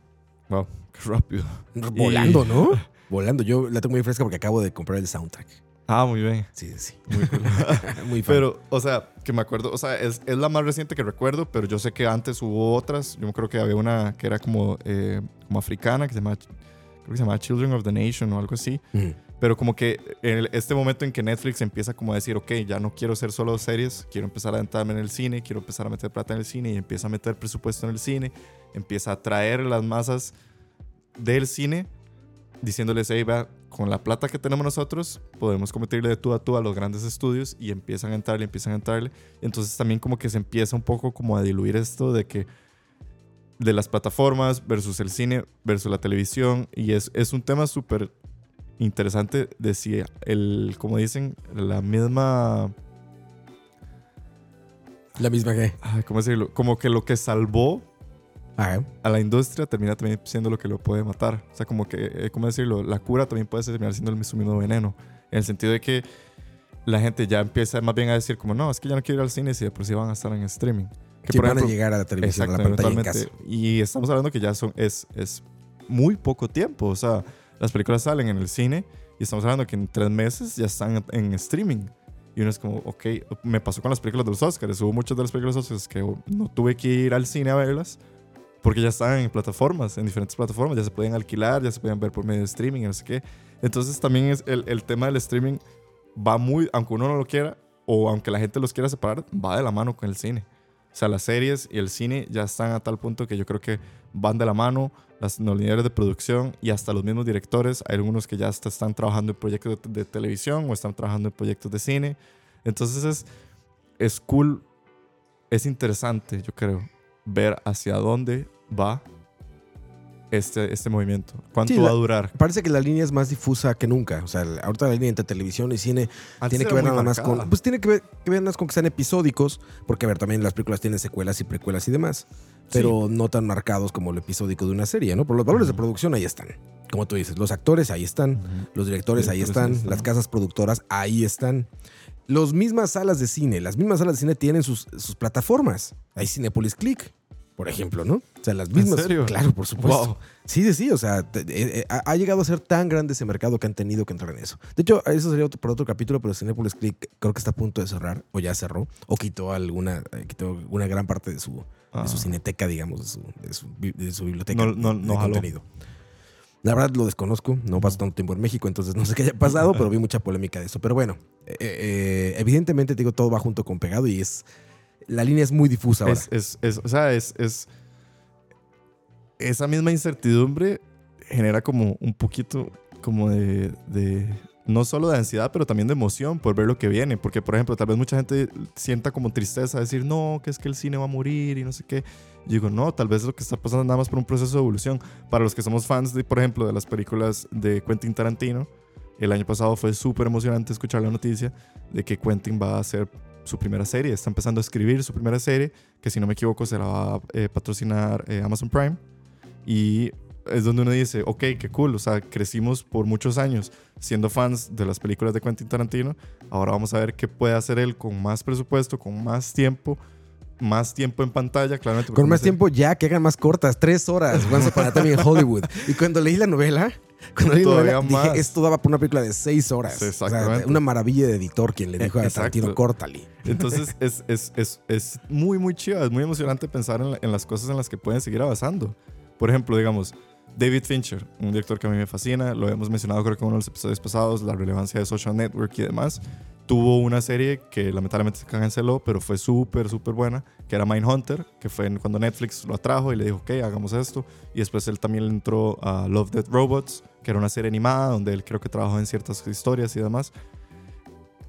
Speaker 2: Wow, <laughs> qué rápido.
Speaker 1: Volando, ¿no? Volando. Yo la tengo muy fresca porque acabo de comprar el soundtrack.
Speaker 2: Ah, muy bien.
Speaker 1: Sí, sí.
Speaker 2: Muy cool. <laughs>
Speaker 1: muy fan.
Speaker 2: Pero, o sea, que me acuerdo, o sea, es, es la más reciente que recuerdo, pero yo sé que antes hubo otras. Yo creo que había una que era como, eh, como africana, que se llama, creo que se llamaba Children of the Nation o algo así.
Speaker 1: Mm.
Speaker 2: Pero como que en el- este momento en que Netflix empieza como a decir, ok, ya no quiero ser solo series, quiero empezar a adentrarme en el cine, quiero empezar a meter plata en el cine y empieza a meter presupuesto en el cine, empieza a atraer las masas del cine, diciéndoles, hey, va, con la plata que tenemos nosotros, podemos competirle de tú a tú a los grandes estudios y empiezan a entrarle, empiezan a entrarle. Entonces también como que se empieza un poco como a diluir esto de que de las plataformas versus el cine versus la televisión. Y es, es un tema súper interesante de si el, como dicen, la misma...
Speaker 1: La misma que.
Speaker 2: ay, ¿Cómo decirlo? Como que lo que salvó A la industria termina también siendo lo que lo puede matar. O sea, como que, eh, ¿cómo decirlo? La cura también puede terminar siendo el, su mismo veneno. En el sentido de que la gente ya empieza más bien a decir como, no, es que ya no quiero ir al cine si de por sí van a estar en streaming. Que
Speaker 1: que van a llegar a la televisión, a la
Speaker 2: Exacto,
Speaker 1: pantalla en casa.
Speaker 2: Y estamos hablando que ya son, es, es muy poco tiempo. O sea, las películas salen en el cine y estamos hablando que en tres meses ya están en streaming. Y uno es como, ok, me pasó con las películas de los Oscars. Hubo muchas de las películas de los Oscars que no tuve que ir al cine a verlas porque ya estaban en plataformas, en diferentes plataformas. Ya se podían alquilar, ya se podían ver por medio de streaming, no sé qué. Entonces también es el, el tema del streaming va muy, aunque uno no lo quiera o aunque la gente los quiera separar, va de la mano con el cine. O sea, las series y el cine ya están a tal punto que yo creo que van de la mano, las los líderes de producción y hasta los mismos directores. Hay algunos que ya están trabajando en proyectos de, de televisión o están trabajando en proyectos de cine. Entonces es, es cool, es interesante, yo creo, ver hacia dónde va este, este movimiento. ¿Cuánto
Speaker 1: Sí,
Speaker 2: va a durar?
Speaker 1: Parece que la línea es más difusa que nunca. O sea, ahorita la línea entre televisión y cine
Speaker 2: Antes
Speaker 1: tiene que ver nada más con. Pues tiene que ver, que ver más con que sean episódicos. Porque, a ver, también las películas tienen secuelas y precuelas y demás. Pero no tan marcados como el episódico de una serie, ¿no? Por los valores de producción ahí están. Como tú dices, los actores ahí están. Los directores ahí
Speaker 2: Directores
Speaker 1: están,
Speaker 2: ahí están.
Speaker 1: las casas productoras ahí están. Las mismas salas de cine, las mismas salas de cine tienen sus, sus plataformas. Hay Cinepolis Click, por ejemplo, ¿no? O sea, las mismas.
Speaker 2: serio?
Speaker 1: Claro, por supuesto.
Speaker 2: Wow.
Speaker 1: Sí, sí, sí. O sea, te- eh, eh, ha, llegado a ser tan grande ese mercado que han tenido que entrar en eso. De hecho, eso sería otro, para otro capítulo, pero Cinepolis Click creo que está a punto de cerrar, o ya cerró, o quitó alguna, eh, quitó una gran parte de su, de su
Speaker 2: Ah.
Speaker 1: cineteca, digamos, de su, de su de su biblioteca
Speaker 2: No- no-
Speaker 1: de
Speaker 2: no jaló.
Speaker 1: contenido. La verdad lo desconozco, no paso tanto tiempo en México, entonces no sé qué haya pasado, pero vi mucha polémica de eso. Pero bueno, eh, eh, evidentemente, te digo, todo va junto con pegado y es. La línea es muy difusa ahora.
Speaker 2: Es, es, es- o sea, es, es- Esa misma incertidumbre genera como un poquito como de, de- No solo de ansiedad, pero también de emoción por ver lo que viene. Porque, por ejemplo, tal vez mucha gente sienta como tristeza decir, no, que es que el cine va a morir y no sé qué. Digo, no, tal vez lo que está pasando nada más por un proceso de evolución. Para los que somos fans, de, por ejemplo, de las películas de Quentin Tarantino, el año pasado fue súper emocionante escuchar la noticia de que Quentin va a hacer su primera serie. Está empezando a escribir su primera serie, que si no me equivoco se la va a eh, patrocinar eh, Amazon Prime. Y es donde uno dice, ok, qué cool, o sea, crecimos por muchos años siendo fans de las películas de Quentin Tarantino. Ahora vamos a ver qué puede hacer él con más presupuesto, con más tiempo, más tiempo en pantalla, claramente.
Speaker 1: Con más
Speaker 2: no sé-
Speaker 1: tiempo ya, que hagan más cortas, tres horas. Once Upon a Time in Hollywood. Y cuando leí la novela, cuando leí la novela, dije, esto daba por una película de seis horas. O sea, una maravilla de editor quien le dijo a. Tarantino, córtale.
Speaker 2: Entonces es, es, es, es muy, muy chido, es muy emocionante pensar en, la- en las cosas en las que pueden seguir avanzando. Por ejemplo, digamos, David Fincher, un director que a mí me fascina, lo hemos mencionado creo que en uno de los episodios pasados, la relevancia de Social Network y demás. Tuvo una serie que lamentablemente se canceló, pero fue súper, súper buena, que era Mindhunter, que fue cuando Netflix lo atrajo y le dijo, ok, hagamos esto. Y después él también entró a Love, Death, Robots, que era una serie animada donde él creo que trabajó en ciertas historias y demás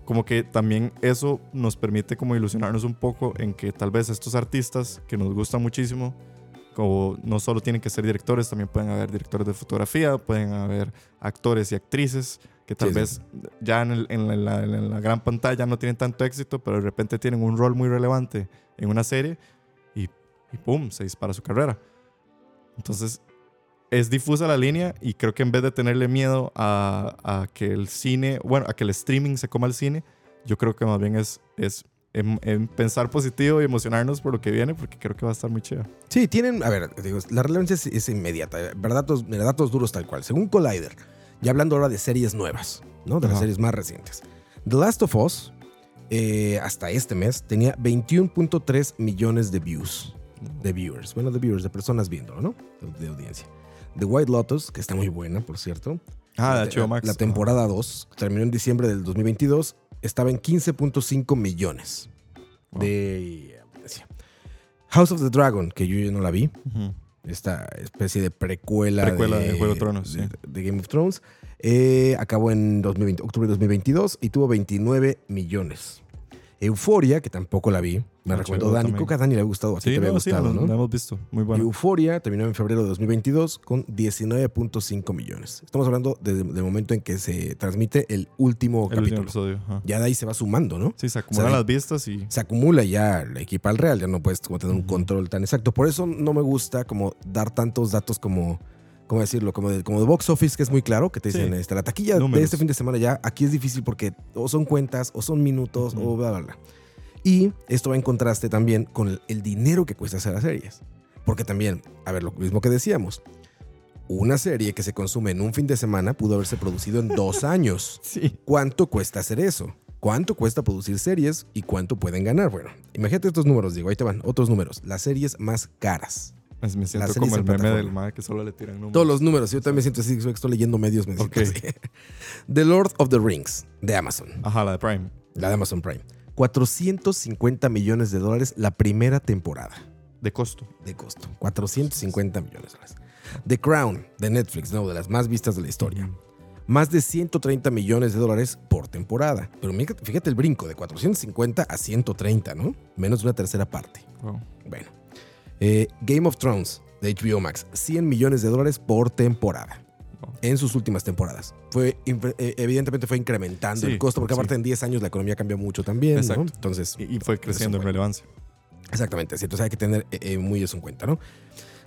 Speaker 2: como que también eso nos permite como ilusionarnos un poco en que tal vez estos artistas que nos gustan muchísimo, como no solo tienen que ser directores, también pueden haber directores de fotografía, pueden haber actores y actrices que tal
Speaker 1: Sí, sí.
Speaker 2: vez ya en, el- en la- en la gran pantalla no tienen tanto éxito, pero de repente tienen un rol muy relevante en una serie y, y ¡pum! se dispara su carrera. Entonces, es difusa la línea y creo que en vez de tenerle miedo a, a que el cine, bueno, a que el streaming se coma el cine, yo creo que más bien es, es en, en pensar positivo y emocionarnos por lo que viene, porque creo que va a estar muy chido.
Speaker 1: Sí, tienen, a ver, digo, la relevancia es, es inmediata. ¿verdad? Datos, mira, datos duros tal cual. Según Collider, ya hablando ahora de series nuevas, ¿no? De las
Speaker 2: Ajá.
Speaker 1: series más recientes. The Last of Us, eh, hasta este mes, tenía 21.3 millones de views. De viewers. Bueno, de viewers, de personas viéndolo, ¿no? De, de audiencia. The White Lotus, que está muy buena, por cierto.
Speaker 2: Ah,
Speaker 1: La
Speaker 2: HBO Max.
Speaker 1: La temporada 2 terminó en diciembre del 2022. Estaba en 15.5 millones de. House of the Dragon, que yo ya no la vi. Esta especie de precuela,
Speaker 2: Precuela
Speaker 1: de,
Speaker 2: de Juego de Tronos,
Speaker 1: de,
Speaker 2: sí.
Speaker 1: de Game of Thrones. eh, acabó en 2020 octubre de 2022 y tuvo 29 millones. Euforia, que tampoco la vi, Me recomendó Dani. Creo que a Dani le ha gustado. A ti
Speaker 2: Sí,
Speaker 1: te
Speaker 2: no, sí,
Speaker 1: gustado,
Speaker 2: la-
Speaker 1: ¿no?
Speaker 2: la hemos visto. Muy bueno.
Speaker 1: Euforia terminó en febrero de 2022 con 19.5 millones. Estamos hablando desde el momento en que se transmite el último
Speaker 2: El último
Speaker 1: capítulo.
Speaker 2: episodio.
Speaker 1: Ya de ahí se va sumando, ¿no?
Speaker 2: Sí, se acumulan
Speaker 1: O sea,
Speaker 2: las vistas y.
Speaker 1: Se acumula ya la equipa al real, ya no puedes como tener un control tan exacto. Por eso no me gusta como dar tantos datos como, ¿cómo decirlo? Como de, como de box office, que es muy claro, que te
Speaker 2: Sí.
Speaker 1: dicen, este, la taquilla de este fin de semana ya, aquí es difícil porque o son cuentas, o son minutos, o bla, bla, bla. Y esto va en contraste también con el, el dinero que cuesta hacer las series. Porque también, a ver, lo mismo que decíamos, una serie que se consume en un fin de semana pudo haberse producido en dos <laughs> años.
Speaker 2: Sí.
Speaker 1: ¿Cuánto cuesta hacer eso? ¿Cuánto cuesta producir series y cuánto pueden ganar? Bueno, imagínate estos números, digo, ahí te van, otros números. Las series más caras.
Speaker 2: Me me siento como el meme del mae que solo le tiran números.
Speaker 1: Todos los números, yo también me siento así, que estoy leyendo medios, me siento
Speaker 2: Ok.
Speaker 1: así. <laughs> The Lord of the Rings, de Amazon,
Speaker 2: Ajá, la de Prime.
Speaker 1: la de Amazon Prime. 450 millones de dólares la primera temporada
Speaker 2: De costo.
Speaker 1: de costo. 450 millones de dólares. The Crown, de Netflix, no, de las más vistas de la historia. Más de 130 millones de dólares por temporada. Pero fíjate el brinco de 450 a 130, ¿no? Menos de una tercera parte.
Speaker 2: Wow.
Speaker 1: Bueno. Eh, Game of Thrones de HBO Max, 100 millones de dólares por temporada. En sus últimas temporadas. Fue, eh, evidentemente fue incrementando
Speaker 2: Sí,
Speaker 1: el costo, porque
Speaker 2: sí.
Speaker 1: aparte en 10 años la economía cambió mucho también, ¿no?
Speaker 2: Exacto.
Speaker 1: Entonces,
Speaker 2: Y, y fue creciendo en relevancia.
Speaker 1: exactamente, así. Entonces hay que tener eh, eh, muy eso en cuenta, ¿no?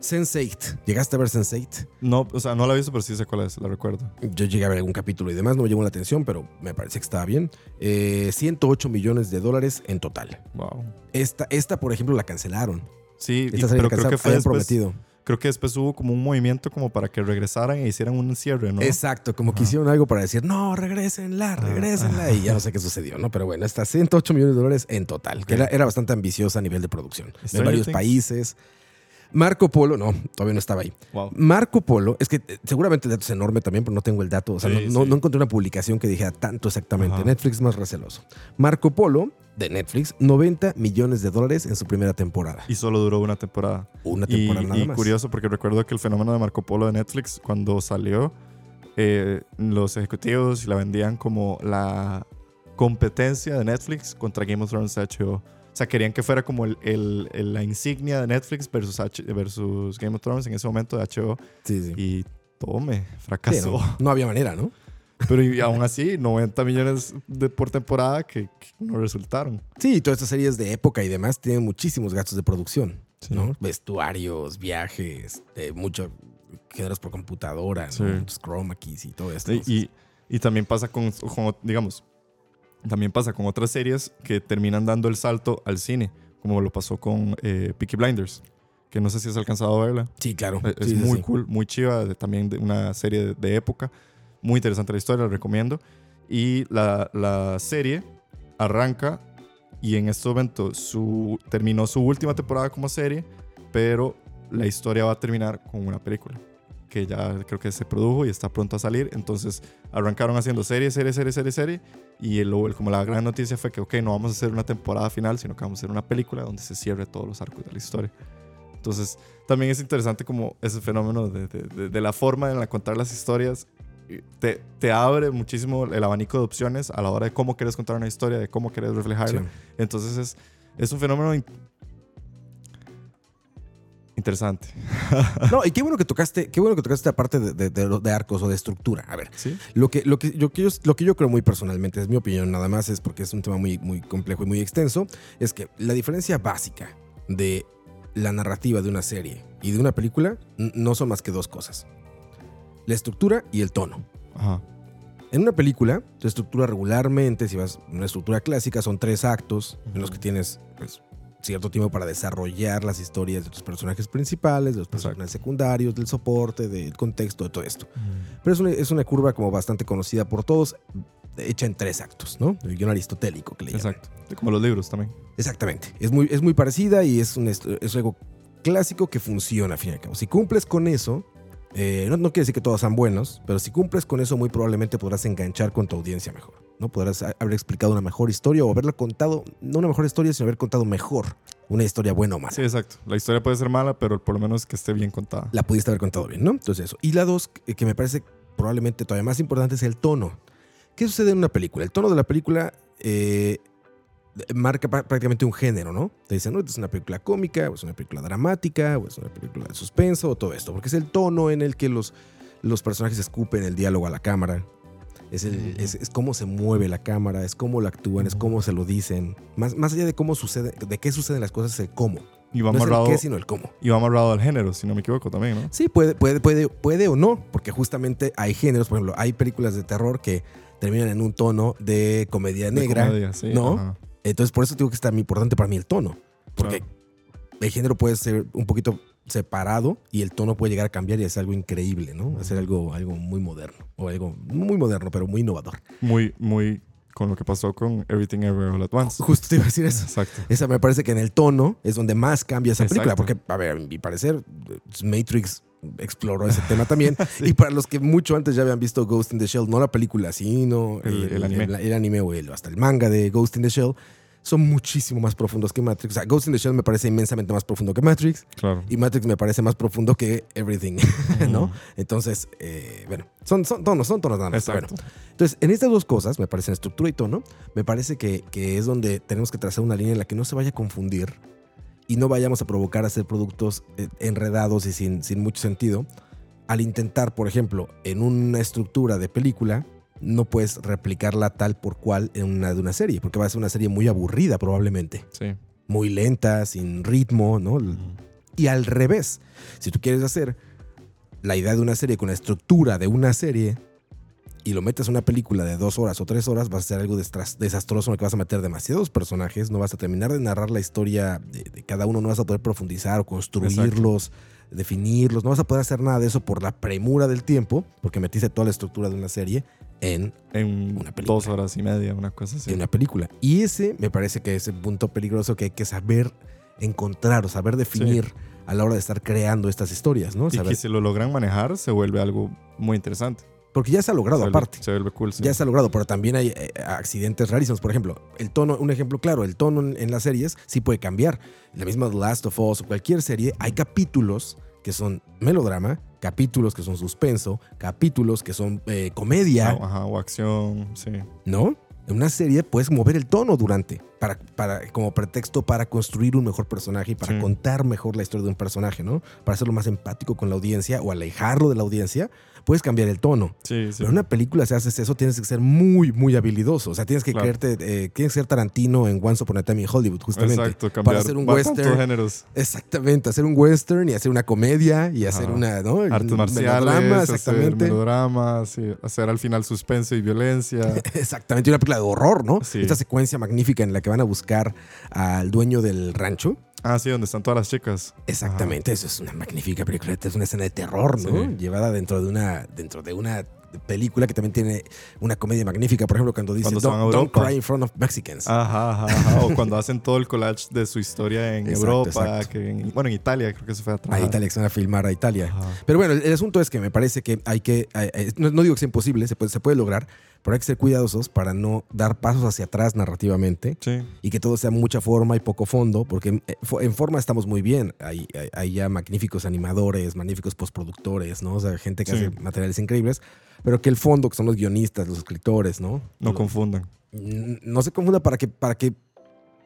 Speaker 1: Sense8. ¿Llegaste a ver Sense8?
Speaker 2: No, o sea, no la he visto, pero sí sé cuál es, la recuerdo.
Speaker 1: Yo llegué a ver algún capítulo y demás, no me llamó la atención, pero me parece que estaba bien. Eh, 108 millones de dólares en total.
Speaker 2: Wow.
Speaker 1: Esta, esta, por ejemplo, la cancelaron.
Speaker 2: Sí, y-
Speaker 1: Esta serie
Speaker 2: pero creo que fue después,
Speaker 1: prometido.
Speaker 2: Creo que después hubo como un movimiento como para que regresaran e hicieran un cierre, ¿no?
Speaker 1: Exacto, como que hicieron algo para decir, no, regrésenla, regrésenla.
Speaker 2: ajá.
Speaker 1: Y ya no sé qué sucedió, ¿no? Pero bueno, está 108 millones de dólares en total, que era, era bastante ambiciosa a nivel de producción. En varios
Speaker 2: Things.
Speaker 1: países. Marco Polo, no, todavía no estaba ahí.
Speaker 2: Wow.
Speaker 1: Marco Polo, es que eh, seguramente el dato es enorme también, pero no tengo el dato. O sea,
Speaker 2: Sí,
Speaker 1: no, no-
Speaker 2: sí.
Speaker 1: no encontré una publicación que dijera tanto exactamente.
Speaker 2: Ajá.
Speaker 1: Netflix más receloso. Marco Polo, de Netflix, 90 millones de dólares en su primera temporada.
Speaker 2: Y solo duró una temporada.
Speaker 1: Una
Speaker 2: Y,
Speaker 1: temporada nada
Speaker 2: y
Speaker 1: más.
Speaker 2: curioso porque recuerdo que el fenómeno de Marco Polo de Netflix, cuando salió, eh, los ejecutivos la vendían como la competencia de Netflix contra Game of Thrones HBO. O sea, querían que fuera como el, el- el- la insignia de Netflix versus, H- versus Game of Thrones en ese momento de HBO.
Speaker 1: Sí, sí.
Speaker 2: Y tome, fracasó.
Speaker 1: no, no había manera, ¿no?
Speaker 2: Pero y aún así, 90 millones de, por temporada que, que no resultaron.
Speaker 1: Sí, todas estas series de época y demás tienen muchísimos gastos de producción,
Speaker 2: Sí.
Speaker 1: ¿no? Vestuarios, viajes, eh, muchos géneros por computadora. Muchos chroma keys y todo esto.
Speaker 2: Y, y también pasa con, con, digamos, también pasa con otras series que terminan dando el salto al cine, como lo pasó con eh, Peaky Blinders, que no sé si has alcanzado a verla.
Speaker 1: sí, claro.
Speaker 2: Eh, Es
Speaker 1: Sí,
Speaker 2: muy
Speaker 1: sí.
Speaker 2: cool, muy chiva, también de una serie de, de época. Muy interesante la historia, la recomiendo. Y la, la serie arranca y en este momento su, terminó su última temporada como serie, pero la historia va a terminar con una película que ya creo que se produjo y está pronto a salir. Entonces arrancaron haciendo serie, serie, serie, serie, serie. Y el, como la gran noticia fue que, ok, no vamos a hacer una temporada final, sino que vamos a hacer una película donde se cierre todos los arcos de la historia. Entonces también es interesante como ese fenómeno de, de- de- de la forma en la contar las historias eh, te, te abre muchísimo el abanico de opciones a la hora de cómo quieres contar una historia, de cómo quieres reflejarla.
Speaker 1: Sí.
Speaker 2: Entonces es, es un fenómeno interesante. <laughs>
Speaker 1: No, y qué bueno que tocaste, qué bueno que tocaste esta parte de, de- de- de arcos o de estructura. A ver,
Speaker 2: ¿Sí?
Speaker 1: lo que, lo, que, yo, lo que yo creo muy personalmente, es mi opinión nada más, es porque es un tema muy, muy complejo y muy extenso, es que la diferencia básica de la narrativa de una serie y de una película no son más que dos cosas. La estructura y el tono.
Speaker 2: Ajá.
Speaker 1: En una película, tu estructura regularmente, si vas a una estructura clásica, son tres actos en los que tienes pues, cierto tiempo para desarrollar las historias de tus personajes principales, de los personajes
Speaker 2: Exacto.
Speaker 1: secundarios, del soporte, del contexto, de todo esto. Pero es una, es una curva como bastante conocida por todos, hecha en tres actos, ¿no? El guion aristotélico que le llaman.
Speaker 2: Exacto. Como los libros también.
Speaker 1: Exactamente. Es muy, es muy parecida y es, un, es algo clásico que funciona al fin y al cabo. Si cumples con eso, eh, no, no quiere decir que todos sean buenos, pero si cumples con eso, muy probablemente podrás enganchar con tu audiencia mejor. ¿No? Podrás haber explicado una mejor historia o haberla contado, no una mejor historia, sino haber contado mejor una historia buena o mala.
Speaker 2: Sí, exacto. La historia puede ser mala, pero por lo menos que esté bien contada.
Speaker 1: La pudiste haber contado bien, ¿no? Entonces eso. Y la dos, que me parece probablemente todavía más importante, es el tono. ¿Qué sucede en una película? El tono de la película eh, marca prácticamente un género, ¿no? Te dicen, no, es una película cómica, o es una película dramática, o es una película de suspenso, o todo esto. Porque es el tono en el que los, los personajes escupen el diálogo a la cámara. Es, el, es, es cómo se mueve la cámara, es cómo lo actúan, es cómo se lo dicen. Más, más allá de cómo sucede, de qué suceden las cosas, es el cómo.
Speaker 2: Y va
Speaker 1: no es el
Speaker 2: amarrado,
Speaker 1: qué, sino el cómo.
Speaker 2: y va amarrado al género, si no me equivoco también, ¿no?
Speaker 1: Sí, puede, puede, puede, puede o no, porque justamente hay géneros, por ejemplo, hay películas de terror que terminan en un tono de comedia
Speaker 2: De
Speaker 1: negra.
Speaker 2: comedia, sí,
Speaker 1: ¿no?
Speaker 2: ajá.
Speaker 1: Entonces, por eso digo que está muy importante para mí el tono. Porque el género puede ser un poquito separado y el tono puede llegar a cambiar y hacer algo increíble, ¿no? Hacer algo, algo muy moderno. O algo muy moderno, pero muy innovador.
Speaker 2: Muy, muy con lo que pasó con Everything Everywhere All At Once.
Speaker 1: Justo te iba a decir eso.
Speaker 2: Exacto.
Speaker 1: Esa me parece que en el tono es donde más cambia esa película. Porque, a ver, a mi parecer, Matrix exploró ese <laughs> tema también. Y para los que mucho antes ya habían visto Ghost in the Shell, no la película, sino
Speaker 2: El- el anime.
Speaker 1: el, el anime o el- hasta el manga de Ghost in the Shell, son muchísimo más profundos que Matrix. O sea, Ghost in the Shell me parece inmensamente más profundo que Matrix.
Speaker 2: Claro.
Speaker 1: Y Matrix me parece más profundo que Everything, <laughs> ¿no?
Speaker 2: Ujú.
Speaker 1: Entonces, eh, bueno, son, son tonos, son tonos nada más. Bueno, entonces, en estas dos cosas, me parecen estructura y tono, me parece que, que es donde tenemos que trazar una línea en la que no se vaya a confundir y no vayamos a provocar hacer productos eh, enredados y sin, sin mucho sentido. Al intentar, por ejemplo, en una estructura de película, no puedes replicarla tal por cual en una de una serie, porque va a ser una serie muy aburrida probablemente,
Speaker 2: Sí.
Speaker 1: muy lenta, sin ritmo, ¿no? Y al revés, si tú quieres hacer la idea de una serie con la estructura de una serie y lo metes en una película de dos horas o tres horas, vas a hacer algo desastroso en el que vas a meter demasiados personajes, no vas a terminar de narrar la historia de, de cada uno, no vas a poder profundizar o construirlos, definirlos, no vas a poder hacer nada de eso por la premura del tiempo, porque metiste toda la estructura de una serie en
Speaker 2: En
Speaker 1: Una película.
Speaker 2: dos horas y media, una cosa así.
Speaker 1: en una película. Y ese me parece que es el punto peligroso que hay que saber encontrar o saber definir a la hora de estar creando estas historias, ¿no?
Speaker 2: y
Speaker 1: Saber-
Speaker 2: que si lo logran manejar, se vuelve algo muy interesante.
Speaker 1: porque ya se ha logrado
Speaker 2: se vuelve,
Speaker 1: aparte.
Speaker 2: Se vuelve cool. sí.
Speaker 1: Ya se ha logrado, pero también hay eh, accidentes rarísimos. Por ejemplo, el tono, un ejemplo claro, el tono en, en las series sí puede cambiar. La misma The Last of Us o cualquier serie, hay capítulos que son melodrama, capítulos que son suspenso, capítulos que son eh, comedia.
Speaker 2: Ajá, o acción, sí.
Speaker 1: ¿no? En una serie puedes mover el tono durante, para, para, como pretexto para construir un mejor personaje y para
Speaker 2: Sí.
Speaker 1: contar mejor la historia de un personaje, ¿no? Para hacerlo más empático con la audiencia o alejarlo de la audiencia, puedes cambiar el tono.
Speaker 2: Sí, sí.
Speaker 1: Pero en una película, si haces eso, tienes que ser muy, muy habilidoso. O sea, tienes que
Speaker 2: Claro.
Speaker 1: creerte, eh, tienes que ser Tarantino en Once Upon a Time in Hollywood, justamente.
Speaker 2: Exacto, cambiar
Speaker 1: hacer un western.
Speaker 2: géneros.
Speaker 1: Exactamente, hacer un western y hacer una comedia y hacer
Speaker 2: Ajá.
Speaker 1: una, ¿no?
Speaker 2: Artes marciales,
Speaker 1: melodrama,
Speaker 2: hacer melodrama, sí, hacer al final suspenso y violencia. <laughs>
Speaker 1: Exactamente, una película de horror, ¿no?
Speaker 2: Sí.
Speaker 1: Esta secuencia magnífica en la que van a buscar al dueño del rancho.
Speaker 2: Ah, sí, donde están todas las chicas.
Speaker 1: Exactamente, eso es una magnífica película, es una escena de terror, ¿no?
Speaker 2: Sí.
Speaker 1: Llevada dentro de una dentro de una película que también tiene una comedia magnífica, por ejemplo, cuando dice
Speaker 2: Cuando a
Speaker 1: don't, don't
Speaker 2: Europa".
Speaker 1: cry in front of Mexicans.
Speaker 2: Ajá, ajá, ajá. O cuando hacen todo el collage de su historia en
Speaker 1: Exacto,
Speaker 2: Europa,
Speaker 1: exacto.
Speaker 2: que en- bueno, en Italia, creo que se fue a
Speaker 1: a
Speaker 2: trabajar.
Speaker 1: Italia, que se van a filmar a Italia.
Speaker 2: Ajá.
Speaker 1: Pero bueno, el, el asunto es que me parece que hay que, hay- no, no digo que sea imposible, se puede, se puede lograr, pero hay que ser cuidadosos para no dar pasos hacia atrás narrativamente
Speaker 2: Sí,
Speaker 1: y que todo sea mucha forma y poco fondo, porque en, eh, en forma estamos muy bien. Hay, hay- hay ya magníficos animadores, magníficos postproductores, ¿no? O sea, gente que
Speaker 2: Sí.
Speaker 1: hace materiales increíbles, pero que el fondo, que son los guionistas, los escritores, ¿no?
Speaker 2: no confundan.
Speaker 1: n- no se confunda para que, para que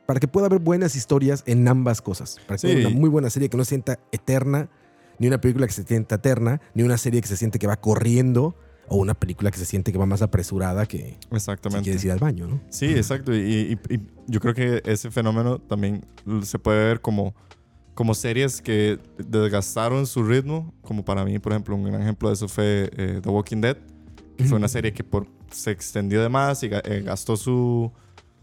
Speaker 1: para que pueda haber buenas historias en ambas cosas. Para que
Speaker 2: Sí.
Speaker 1: haya una muy buena serie que no se sienta eterna, ni una película que se sienta eterna, ni una serie que se siente que va corriendo, o una película que se siente que va más apresurada que si
Speaker 2: Exactamente.
Speaker 1: quieres ir al baño, ¿no?
Speaker 2: Sí, exacto. Y, y- y yo creo que ese fenómeno también se puede ver como, como series que desgastaron su ritmo. Como para mí, por ejemplo, un gran ejemplo de eso fue eh, The Walking Dead. que Fue una serie que por, se extendió de más y eh, gastó su,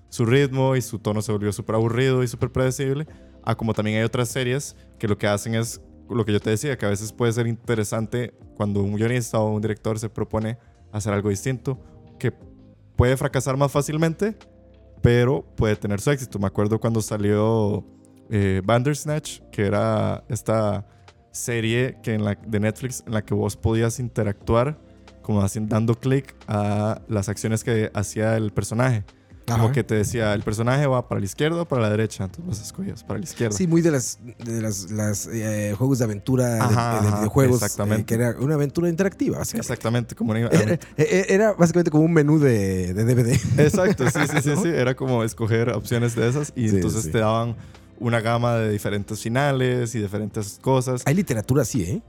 Speaker 2: su ritmo y su tono se volvió súper aburrido y súper predecible. Ah, como también hay otras series que lo que hacen es lo que yo te decía, que a veces puede ser interesante cuando un guionista o un director se propone hacer algo distinto, que puede fracasar más fácilmente, pero puede tener su éxito. Me acuerdo cuando salió eh, Bandersnatch, que era esta serie que en la, de Netflix en la que vos podías interactuar como haciendo, dando clic a las acciones que hacía el personaje. Como que te decía, el personaje va para la izquierda o para la derecha. Entonces los escogías para la izquierda.
Speaker 1: Sí, muy de las, de las, las, eh, juegos de aventura de-
Speaker 2: Ajá,
Speaker 1: de, videojuegos.
Speaker 2: exactamente.
Speaker 1: eh, que era una aventura interactiva, básicamente.
Speaker 2: Exactamente, como una...
Speaker 1: Era, eh, era básicamente como un menú de, de DVD.
Speaker 2: Exacto, sí, sí, sí, sí. <laughs> Era como escoger opciones de esas y
Speaker 1: Sí,
Speaker 2: entonces
Speaker 1: sí.
Speaker 2: te daban una gama de diferentes finales y diferentes cosas.
Speaker 1: Hay literatura así, ¿eh?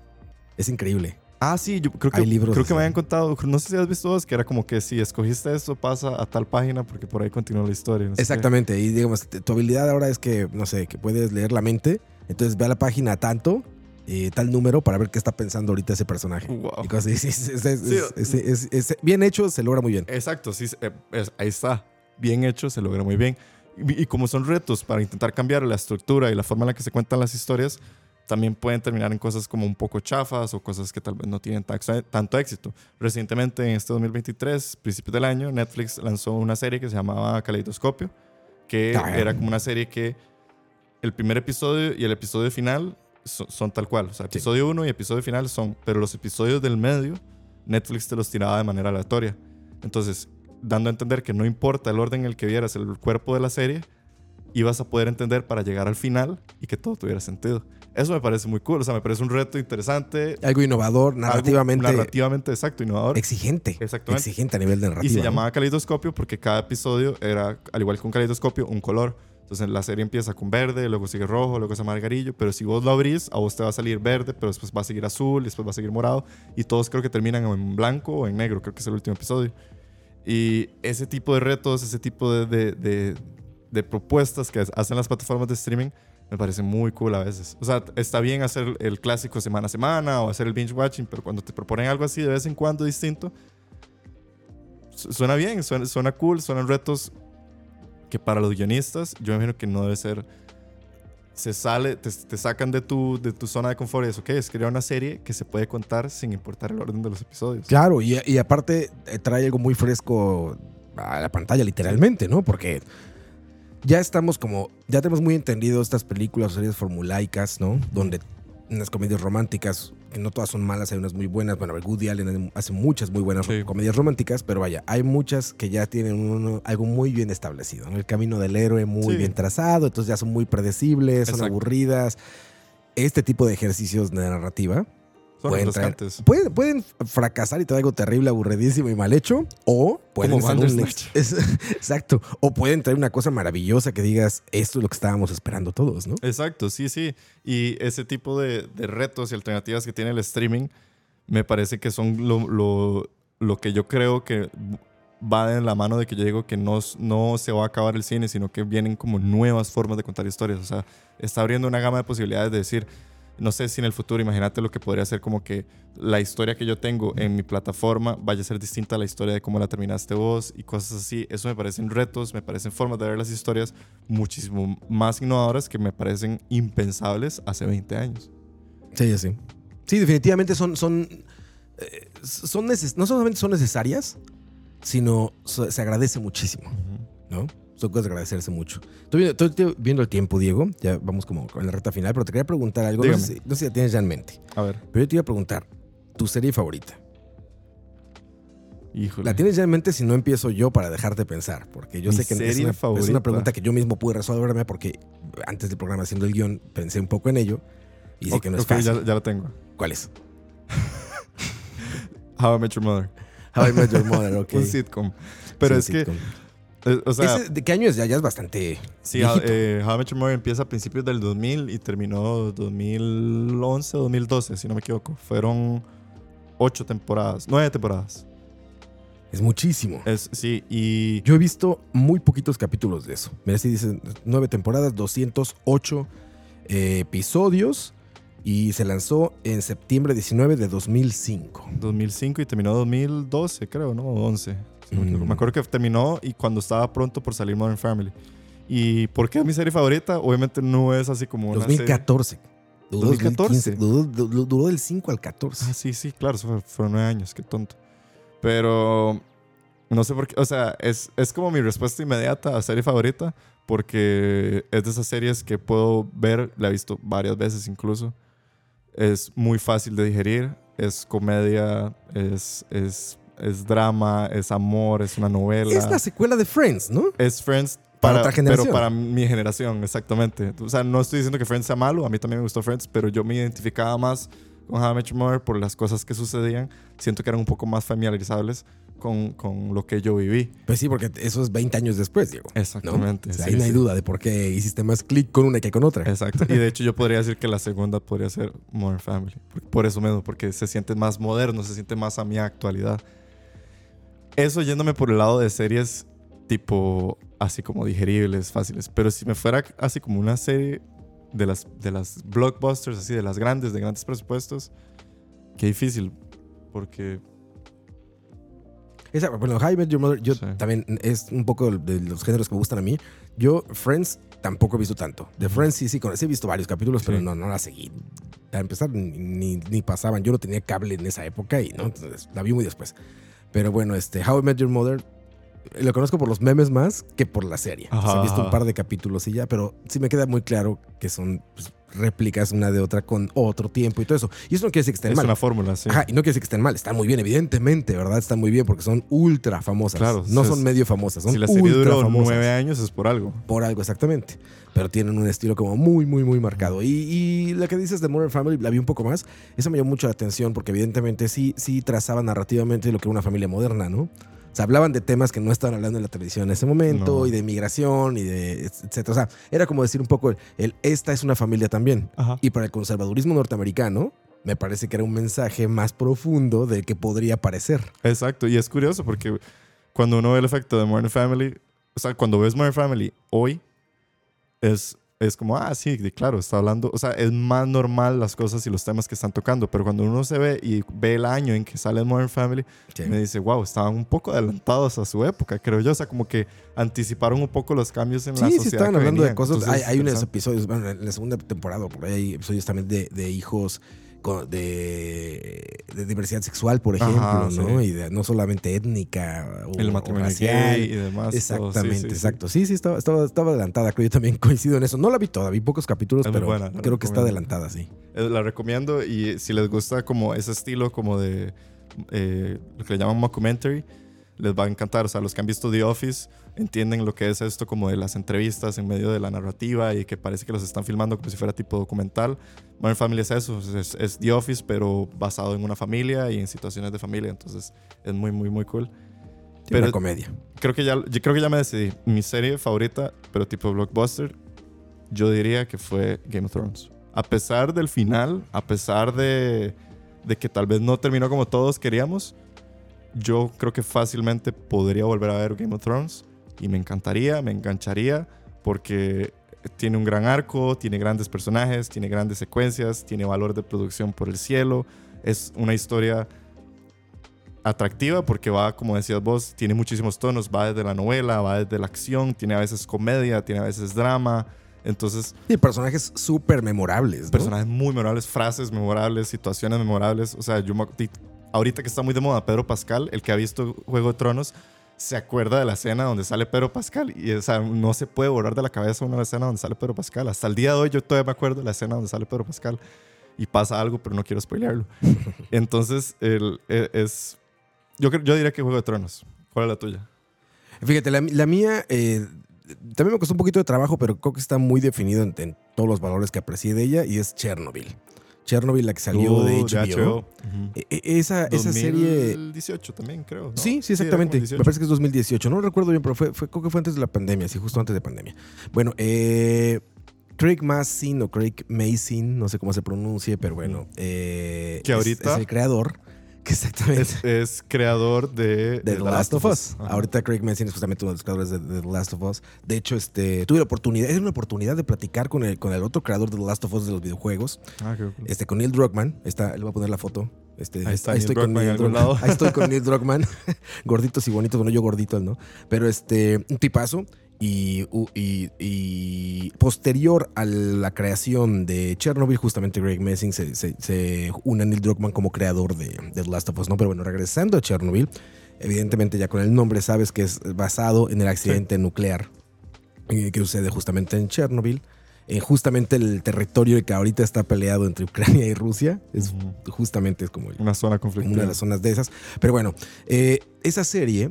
Speaker 1: Es increíble.
Speaker 2: Ah, sí, yo creo que,
Speaker 1: Hay libros
Speaker 2: creo que me habían contado, no sé si has visto que era como que si escogiste esto pasa a tal página porque por ahí continúa la historia. no qué.
Speaker 1: Exactamente. Y digamos, tu habilidad ahora es que, no sé, que puedes leer la mente. Entonces ve a la página tanto, eh, tal número, para ver qué está pensando ahorita ese personaje.
Speaker 2: Wow.
Speaker 1: Y cosas <laughs> es- es- es- bien hecho, se logra muy bien.
Speaker 2: Exacto, sí, eh, ahí está. Bien hecho, se logra muy bien. Y, y como son retos para intentar cambiar la estructura y la forma en la que se cuentan las historias, también pueden terminar en cosas como un poco chafas o cosas que tal vez no tienen tanto éxito. Recientemente, en este 2023, principios del año, Netflix lanzó una serie que se llamaba Caleidoscopio, que
Speaker 1: Ah.
Speaker 2: era como una serie que el primer episodio y el episodio final so- son tal cual. O sea, episodio 1 y episodio final son, pero los episodios del medio, Netflix te los tiraba de manera aleatoria. Entonces, dando a entender que no importa el orden en el que vieras el cuerpo de la serie, ibas a poder entender para llegar al final y que todo tuviera sentido. Eso me parece muy cool, o sea, me parece un reto interesante.
Speaker 1: Algo innovador,
Speaker 2: algo
Speaker 1: narrativamente
Speaker 2: narrativamente exacto, innovador.
Speaker 1: exigente.
Speaker 2: Exactamente.
Speaker 1: Exigente a nivel de narrativa.
Speaker 2: Y se llamaba caleidoscopio porque cada episodio era, al igual que un caleidoscopio, un color. Entonces la serie empieza con verde, luego sigue rojo, luego es amarillo, pero si vos lo abrís, a vos te va a salir verde, pero después va a seguir azul, después va a seguir morado, y todos creo que terminan en blanco o en negro, creo que es el último episodio. Y ese tipo de retos, ese tipo de, de, propuestas que hacen las plataformas de streaming, me parece muy cool a veces. O sea, está bien hacer el clásico semana a semana o hacer el binge watching, pero cuando te proponen algo así de vez en cuando distinto, su- suena bien, suena, cool, suenan retos que para los guionistas yo imagino que no debe ser... Se sale, te, te sacan de tu, de tu zona de confort y es, ok, es crear una serie que se puede contar sin importar el orden de los episodios.
Speaker 1: Claro, y, y aparte eh, trae algo muy fresco a la pantalla, literalmente, ¿no? Porque ya estamos como, ya tenemos muy entendido estas películas series formulaicas, ¿no? Donde unas comedias románticas, que no todas son malas, hay unas muy buenas. Bueno, Woody Allen hace muchas muy buenas
Speaker 2: Sí.
Speaker 1: comedias románticas, pero vaya, hay muchas que ya tienen uno- algo muy bien establecido, ¿no? El camino del héroe muy
Speaker 2: Sí.
Speaker 1: bien trazado, entonces ya son muy predecibles, son aburridas. Este tipo de ejercicios de narrativa
Speaker 2: Son
Speaker 1: pueden, traer- pueden, pueden fracasar y traer algo terrible, aburridísimo y mal hecho, o pueden ser un ex- es- <laughs> exacto, o pueden traer una cosa maravillosa que digas, esto es lo que estábamos esperando todos, ¿no?
Speaker 2: Exacto, sí, sí. Y ese tipo de, de retos y alternativas que tiene el streaming me parece que son lo, lo- lo que yo creo que va en la mano de que yo digo que no, no se va a acabar el cine, sino que vienen como nuevas formas de contar historias. O sea, está abriendo una gama de posibilidades de decir, no sé si en el futuro, imagínate lo que podría ser como que la historia que yo tengo en mi plataforma vaya a ser distinta a la historia de cómo la terminaste vos y cosas así. Eso me parecen retos, me parecen formas de ver las historias muchísimo más innovadoras que me parecen impensables hace 20 años.
Speaker 1: Sí, sí. Sí, definitivamente son, son, eh, son neces- no solamente son necesarias, sino se agradece muchísimo, ¿no? Son cosas de agradecerse mucho. Estoy viendo, estoy viendo el tiempo, Diego, ya vamos como con la recta final, pero te quería preguntar algo, no sé, si- no sé si la tienes ya en mente,
Speaker 2: A ver,
Speaker 1: pero yo te iba a preguntar, ¿tu serie favorita?
Speaker 2: híjole.
Speaker 1: La tienes ya en mente si no empiezo yo para dejarte pensar, porque yo
Speaker 2: Mi
Speaker 1: sé que es una, es
Speaker 2: favorita.
Speaker 1: una pregunta que yo mismo pude resolverme porque antes del programa haciendo el guion pensé un poco en ello y sé que no es
Speaker 2: ok,
Speaker 1: fácil.
Speaker 2: ya, ya la tengo.
Speaker 1: ¿Cuál es?
Speaker 2: How I Met Your Mother.
Speaker 1: How I Met Your Mother, ok. <laughs>
Speaker 2: Un sitcom. Pero
Speaker 1: Sí,
Speaker 2: es que,
Speaker 1: sitcom.
Speaker 2: O sea,
Speaker 1: Ese, ¿De qué año es? Ya, ya es bastante.
Speaker 2: sí,
Speaker 1: viejito.
Speaker 2: eh, How I Met Your Mother empieza a principios del 2000 y terminó 2011, 2012, si no me equivoco. Fueron ocho temporadas, nueve temporadas.
Speaker 1: Es muchísimo.
Speaker 2: Es, sí, y
Speaker 1: Yo he visto muy poquitos capítulos de eso. Mira, si dicen nueve temporadas, 208 eh, episodios y se lanzó en septiembre 19 de 2005.
Speaker 2: 2005 y terminó 2012, creo, ¿no? O 11. No me.
Speaker 1: Mm.
Speaker 2: Me acuerdo que terminó y cuando estaba pronto por salir Modern Family. ¿Y por qué es mi serie favorita? Obviamente no es así como una serie-
Speaker 1: 2014. Duró
Speaker 2: 2014.
Speaker 1: 2015, Duró, duró- del 5 al 14.
Speaker 2: Ah, sí, sí, claro, eso fue- fueron nueve años, qué tonto. Pero no sé por qué, o sea, es, es como mi respuesta inmediata a serie favorita, porque es de esas series que puedo ver, la he visto varias veces incluso. Es muy fácil de digerir, es comedia, es, es es drama, es amor, es una novela.
Speaker 1: Es la secuela de Friends, ¿no?
Speaker 2: Es Friends
Speaker 1: Para
Speaker 2: para,
Speaker 1: otra generación.
Speaker 2: Pero para mi generación, exactamente. O sea, no estoy diciendo que Friends sea malo, a mí también me gustó Friends, pero yo me identificaba más con How I Met Your Mother por las cosas que sucedían. Siento que eran un poco más familiarizables con, con lo que yo viví.
Speaker 1: Pues sí, porque eso es 20 años después, Diego. ¿no?
Speaker 2: Exactamente.
Speaker 1: O sea,
Speaker 2: sí,
Speaker 1: ahí no hay
Speaker 2: sí.
Speaker 1: duda de por qué hiciste más clic con una que con otra.
Speaker 2: Exacto. Y de <laughs> hecho yo podría decir que la segunda podría ser Modern Family. Por, por eso mismo, porque se siente más moderno, se siente más a mi actualidad. Eso yéndome por el lado de series tipo así como digeribles, fáciles. Pero si me fuera así como una serie de las, de las blockbusters, así de las grandes, de grandes presupuestos, qué difícil. Porque
Speaker 1: Esa, bueno, How I Met Your Mother, yo
Speaker 2: Sí.
Speaker 1: también es un poco de los géneros que me gustan a mí. Yo, Friends, tampoco he visto tanto. De Friends sí, sí, con- sí he visto varios capítulos, pero no, no la seguí. A empezar, ni, ni- ni pasaban. Yo no tenía cable en esa época y no, entonces la vi muy después. Pero bueno, este, How I Met Your Mother, lo conozco por los memes más que por la serie. O sea, he visto un par de capítulos y ya, pero sí me queda muy claro que son pues, réplicas una de otra con otro tiempo y todo eso. Y eso no quiere decir que estén
Speaker 2: es
Speaker 1: mal.
Speaker 2: una fórmula, sí.
Speaker 1: Ajá, y no quiere decir que estén mal, están muy bien, evidentemente, ¿verdad? Están muy bien porque son ultra famosas.
Speaker 2: Claro,
Speaker 1: no
Speaker 2: es-
Speaker 1: son medio famosas, son
Speaker 2: si la serie
Speaker 1: ultra
Speaker 2: duró nueve años es por algo.
Speaker 1: Por algo, exactamente. Pero tienen un estilo como muy, muy, muy marcado. Y, y la que dices de Modern Family, la vi un poco más. Eso me llamó mucho la atención porque evidentemente sí, sí trazaba narrativamente lo que era una familia moderna, ¿no? Sea, hablaban de temas que no estaban hablando en la televisión en ese momento,
Speaker 2: No.
Speaker 1: y de migración, y de etcétera. O sea, era como decir un poco el, el, esta es una familia también.
Speaker 2: Ajá.
Speaker 1: Y para el conservadurismo norteamericano, me parece que era un mensaje más profundo del que podría parecer.
Speaker 2: Exacto, y es curioso porque cuando uno ve el efecto de Modern Family, o sea, cuando ves Modern Family hoy, es, es como, ah, sí, de- claro, está hablando, o sea, es más normal las cosas y los temas que están tocando, pero cuando uno se ve y ve el año en que sale Modern Family, me dice, wow, estaban un poco adelantados a su época, creo yo, o sea, como que anticiparon un poco los cambios en la
Speaker 1: Sí,
Speaker 2: sociedad.
Speaker 1: sí, estaban
Speaker 2: que
Speaker 1: hablando de
Speaker 2: venían.
Speaker 1: cosas.
Speaker 2: Entonces,
Speaker 1: Hay, hay unos episodios, bueno, en la segunda temporada, por ahí hay episodios también de, de hijos de, de diversidad sexual, por ejemplo,
Speaker 2: Ajá,
Speaker 1: ¿no?
Speaker 2: sí.
Speaker 1: Y de- no solamente étnica o,
Speaker 2: El matrimonio
Speaker 1: racial.
Speaker 2: gay y demás.
Speaker 1: Exactamente,
Speaker 2: sí, sí.
Speaker 1: exacto. Sí, sí, estaba, estaba, estaba adelantada. Creo yo también <laughs> coincido en eso. No la vi toda, vi pocos capítulos,
Speaker 2: Es
Speaker 1: pero
Speaker 2: buena,
Speaker 1: creo que está adelantada, sí.
Speaker 2: Eh, La recomiendo y si les gusta como ese estilo como de eh, lo que le llaman mockumentary, les va a encantar. O sea, los que han visto The Office entienden lo que es esto como de las entrevistas en medio de la narrativa y que parece que los están filmando como si fuera tipo documental. Modern Family es eso, es, es The Office pero basado en una familia y en situaciones de familia. Entonces es muy, muy, muy cool.
Speaker 1: Tiene
Speaker 2: Pero-
Speaker 1: una comedia.
Speaker 2: Creo que, ya, yo creo que ya me decidí. Mi serie favorita, pero tipo blockbuster, yo diría que fue Game of Thrones. A pesar del final, a pesar de, de que tal vez no terminó como todos queríamos, yo creo que fácilmente podría volver a ver Game of Thrones y me encantaría, me engancharía, porque tiene un gran arco, tiene grandes personajes, tiene grandes secuencias, tiene valor de producción por el cielo, es una historia atractiva porque va, como decías vos, tiene muchísimos tonos, va desde la novela, va desde la acción, tiene a veces comedia, tiene a veces drama, entonces
Speaker 1: Y personajes súper memorables. ¿no?
Speaker 2: personajes muy memorables, frases memorables, situaciones memorables, o sea, yo ahorita que está muy de moda Pedro Pascal, el que ha visto Juego de Tronos, se acuerda de la escena donde sale Pedro Pascal y o sea, no se puede borrar de la cabeza una escena donde sale Pedro Pascal. Hasta el día de hoy yo todavía me acuerdo de la escena donde sale Pedro Pascal y pasa algo, pero no quiero spoilearlo. <laughs> Entonces, el- e- es... Yo, yo diría que Juego de Tronos. ¿Cuál es la tuya?
Speaker 1: Fíjate, la, la mía eh, también me costó un poquito de trabajo, pero creo que está muy definido en, en todos los valores que aprecié de ella y es Chernobyl. Chernobyl, la que salió de HBO. E- e- esa, esa serie
Speaker 2: 2018 también, creo. ¿no?
Speaker 1: Sí, sí, exactamente.
Speaker 2: como 18.
Speaker 1: Me parece que es 2018. No recuerdo bien, pero fue, fue- creo que fue antes de la pandemia, sí, justo antes de pandemia. Bueno, eh, Craig Mazin o Craig Mason, no sé cómo se pronuncie, pero bueno. eh,
Speaker 2: Que
Speaker 1: es-
Speaker 2: ahorita-
Speaker 1: Es, el creador. <laughs> Exactamente.
Speaker 2: Es, es creador de,
Speaker 1: de The Last of Us.
Speaker 2: Ajá.
Speaker 1: Ahorita Craig Mazin es justamente uno de los creadores de, de The Last of Us. De hecho, este, tuve la oportunidad, era una oportunidad de platicar con el, con el otro creador de The Last of Us de los videojuegos,
Speaker 2: Ah, qué cool.
Speaker 1: este, con Neil Druckmann. Está, le voy a poner la foto. Este,
Speaker 2: Ahí está Neil
Speaker 1: estoy con
Speaker 2: Druckmann
Speaker 1: Neil Druckmann.
Speaker 2: lado.
Speaker 1: Ahí estoy con Neil Druckmann. <laughs> Gorditos y bonitos, bueno, yo gordito, no. Pero este, un tipazo. Y, u- y- y posterior a la creación de Chernobyl, justamente Greg Messing se, se, se une a Neil Druckmann como creador de, de The Last of Us, ¿no? Pero bueno, regresando a Chernobyl, evidentemente ya con el nombre sabes que es basado en el accidente nuclear eh, que sucede justamente en Chernobyl. en justamente el territorio que ahorita está peleado entre Ucrania y Rusia. Es justamente es como
Speaker 2: una zona conflictiva.
Speaker 1: Una de las zonas de esas. Pero bueno, eh, esa serie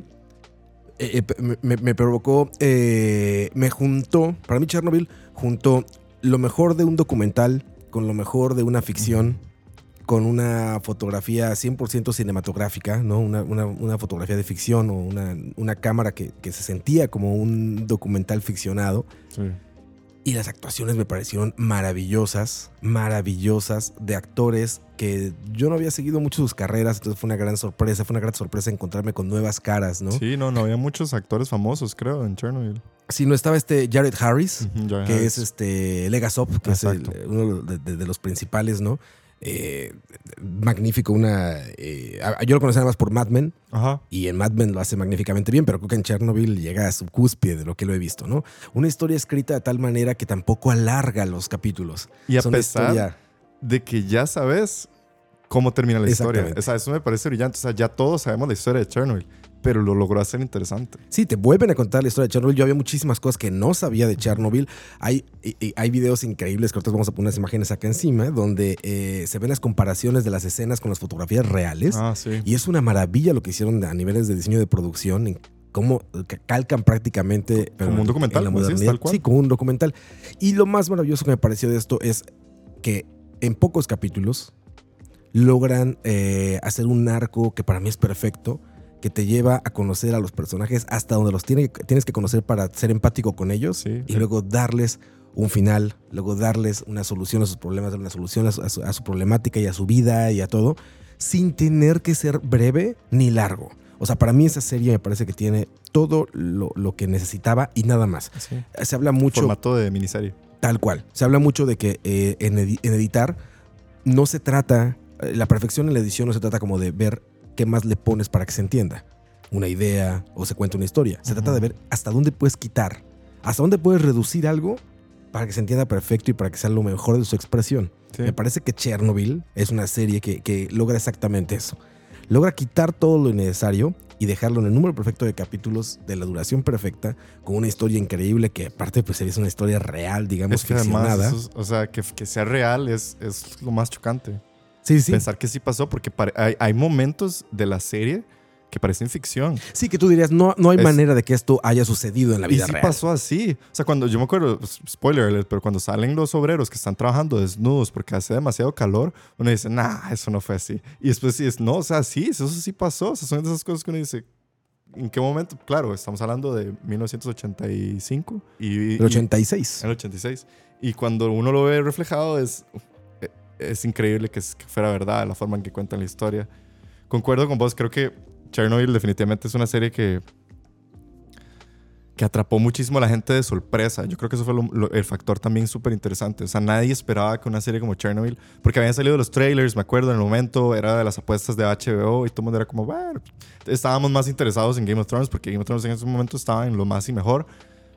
Speaker 1: eh, eh, me, provocó, me juntó, para mí Chernobyl juntó lo mejor de un documental con lo mejor de una ficción. Con una fotografía 100% cinematográfica, ¿no? Una, fotografía de ficción o una, cámara que, que, se sentía como un documental ficcionado. Sí y las actuaciones me parecieron maravillosas, maravillosas, de actores que yo no había seguido mucho sus carreras, entonces fue una gran sorpresa, fue una gran sorpresa encontrarme con nuevas caras, ¿no?
Speaker 2: Sí, no, no había muchos actores famosos, creo, en Chernobyl.
Speaker 1: Sí, no estaba este Jared Harris, que es este Legasov, que es uno de, los principales, ¿no? Eh, magnífico, una... Eh, yo lo conocía nada más por Mad Men, y en Mad Men lo hace magníficamente bien, pero creo que en Chernobyl llega a su cúspide de lo que lo he visto, ¿no? Una historia escrita de tal manera que tampoco alarga los capítulos.
Speaker 2: Y a pesar de que ya sabes cómo termina la historia. O sea, eso me parece brillante. O sea, ya todos sabemos la historia de Chernobyl pero lo logró hacer interesante.
Speaker 1: Sí, te vuelven a contar la historia de Chernobyl. Yo había muchísimas cosas que no sabía de Chernobyl. Hay, hay videos increíbles que ahorita vamos a poner unas imágenes acá encima, donde eh, se ven las comparaciones de las escenas con las fotografías reales.
Speaker 2: Ah, sí.
Speaker 1: Y es una maravilla lo que hicieron a niveles de diseño de producción, en cómo calcan prácticamente...
Speaker 2: Como un documental,
Speaker 1: la modernidad. Sí, como un documental. Y lo más maravilloso que me pareció de esto es que en pocos capítulos logran eh, hacer un arco que para mí es perfecto que te lleva a conocer a los personajes hasta donde los tiene, tienes que conocer para ser empático con ellos y luego darles un final, luego darles una solución a sus problemas, una solución a su, problemática y a su vida y a todo, sin tener que ser breve ni largo. O sea, para mí esa serie me parece que tiene todo lo, que necesitaba y nada más. Se habla mucho...
Speaker 2: Formato de miniserie.
Speaker 1: Tal cual. Se habla mucho de que eh, en, en editar no se trata, eh, la perfección en la edición no se trata como de ver qué más le pones para que se entienda. Una idea o se cuenta una historia. Se trata de ver hasta dónde puedes quitar, hasta dónde puedes reducir algo para que se entienda perfecto y para que sea lo mejor de su expresión. Me parece que Chernobyl es una serie que, logra exactamente eso. Logra quitar todo lo innecesario y dejarlo en el número perfecto de capítulos de la duración perfecta, con una historia increíble que aparte pues es una historia real, digamos,
Speaker 2: es ficcionada. o sea, que, que, sea real es, es lo más chocante.
Speaker 1: Sí, sí.
Speaker 2: Pensar que sí pasó, porque hay, momentos de la serie que parecen ficción.
Speaker 1: Sí, que tú dirías, no, no hay manera de que esto haya sucedido en la vida
Speaker 2: y sí
Speaker 1: real.
Speaker 2: pasó así. O sea, cuando yo me acuerdo, pues, spoiler pero cuando salen los obreros que están trabajando desnudos porque hace demasiado calor, uno dice, nah, eso no fue así. Y después sí es, no, o sea, sí, eso sí pasó. O sea, son de esas cosas que uno dice, ¿En qué momento? Claro, estamos hablando de 1985 y...
Speaker 1: El 86.
Speaker 2: El 86. Y cuando uno lo ve reflejado es, es increíble que, fuera verdad la forma en que cuentan la historia. Concuerdo con vos, creo que Chernobyl definitivamente es una serie que, que atrapó muchísimo a la gente de sorpresa. Yo creo que eso fue el factor también súper interesante. O sea, nadie esperaba que una serie como Chernobyl, porque habían salido los trailers, me acuerdo, en el momento era de las apuestas de HBO y todo el mundo era como, bueno, estábamos más interesados en Game of Thrones porque Game of Thrones en ese momento estaba en lo más y mejor.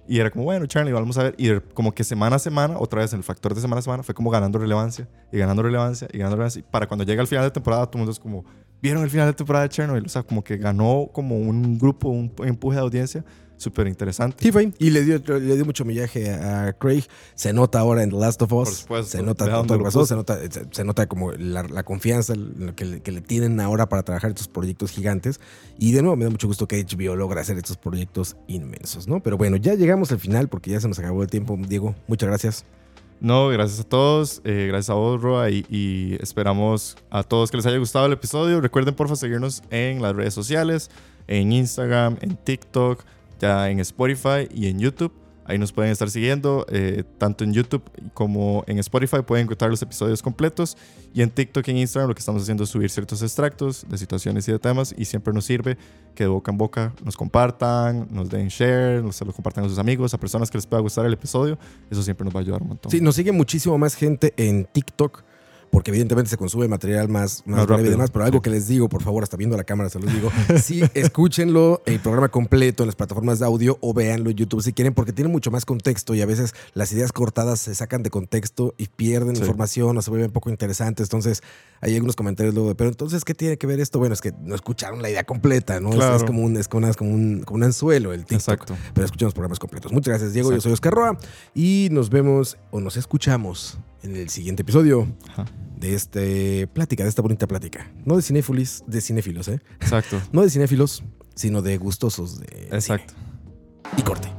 Speaker 2: Y era como, bueno, Charlie, vamos a ver. Y como que semana a semana, otra vez el factor de semana a semana, fue como ganando relevancia y ganando relevancia y ganando relevancia. Y para cuando llega el final de temporada, todo el mundo es como, ¿vieron el final de temporada de Chernobyl? O sea, como que ganó como un grupo, un empuje de audiencia súper interesante.
Speaker 1: Sí, fue. Y le dio, le dio mucho millaje a Craig. Se nota ahora en The Last of Us.
Speaker 2: Por supuesto.
Speaker 1: Se nota todo lo pasó. Se nota, se, nota como la, confianza que le, que le, tienen ahora para trabajar estos proyectos gigantes. Y de nuevo me da mucho gusto que HBO logra hacer estos proyectos inmensos, ¿no? Pero bueno, ya llegamos al final porque ya se nos acabó el tiempo. Diego, muchas gracias.
Speaker 2: No, gracias a todos, eh, gracias a vos, Roa, y, y, esperamos a todos que les haya gustado el episodio. Recuerden, porfa, seguirnos en las redes sociales, en Instagram, en TikTok, ya en Spotify y en YouTube. Ahí nos pueden estar siguiendo, eh, tanto en YouTube como en Spotify pueden encontrar los episodios completos y en TikTok y en Instagram lo que estamos haciendo es subir ciertos extractos de situaciones y de temas y siempre nos sirve que de boca en boca nos compartan, nos den share, se lo compartan a sus amigos, a personas que les pueda gustar el episodio. Eso siempre nos va a ayudar un montón.
Speaker 1: Sí, nos sigue muchísimo más gente en TikTok porque evidentemente se consume material más, más,
Speaker 2: Más
Speaker 1: breve y demás, pero algo
Speaker 2: sí.
Speaker 1: que les digo, por favor, hasta viendo la cámara se los digo, <laughs> sí, escúchenlo, el programa completo en las plataformas de audio o véanlo en YouTube si quieren, porque tiene mucho más contexto y a veces las ideas cortadas se sacan de contexto y pierden
Speaker 2: Sí.
Speaker 1: información o se vuelven poco interesantes. Entonces, hay algunos comentarios luego de, pero entonces, ¿qué tiene que ver esto? Bueno, es que no escucharon la idea completa, ¿no? Es- Es,
Speaker 2: Claro.
Speaker 1: como un, es como, una- como un, como un anzuelo el TikTok.
Speaker 2: Exacto.
Speaker 1: Pero escuchen los programas completos. Muchas gracias, Diego. Yo soy Oscar Roa y nos vemos o nos escuchamos en el siguiente episodio
Speaker 2: Ajá.
Speaker 1: de este plática, de esta bonita plática. No de cinéfilis, de cinéfilos, ¿eh?
Speaker 2: Exacto. <laughs>
Speaker 1: No de cinéfilos, sino de gustosos de
Speaker 2: Exacto.
Speaker 1: cine. Y corte.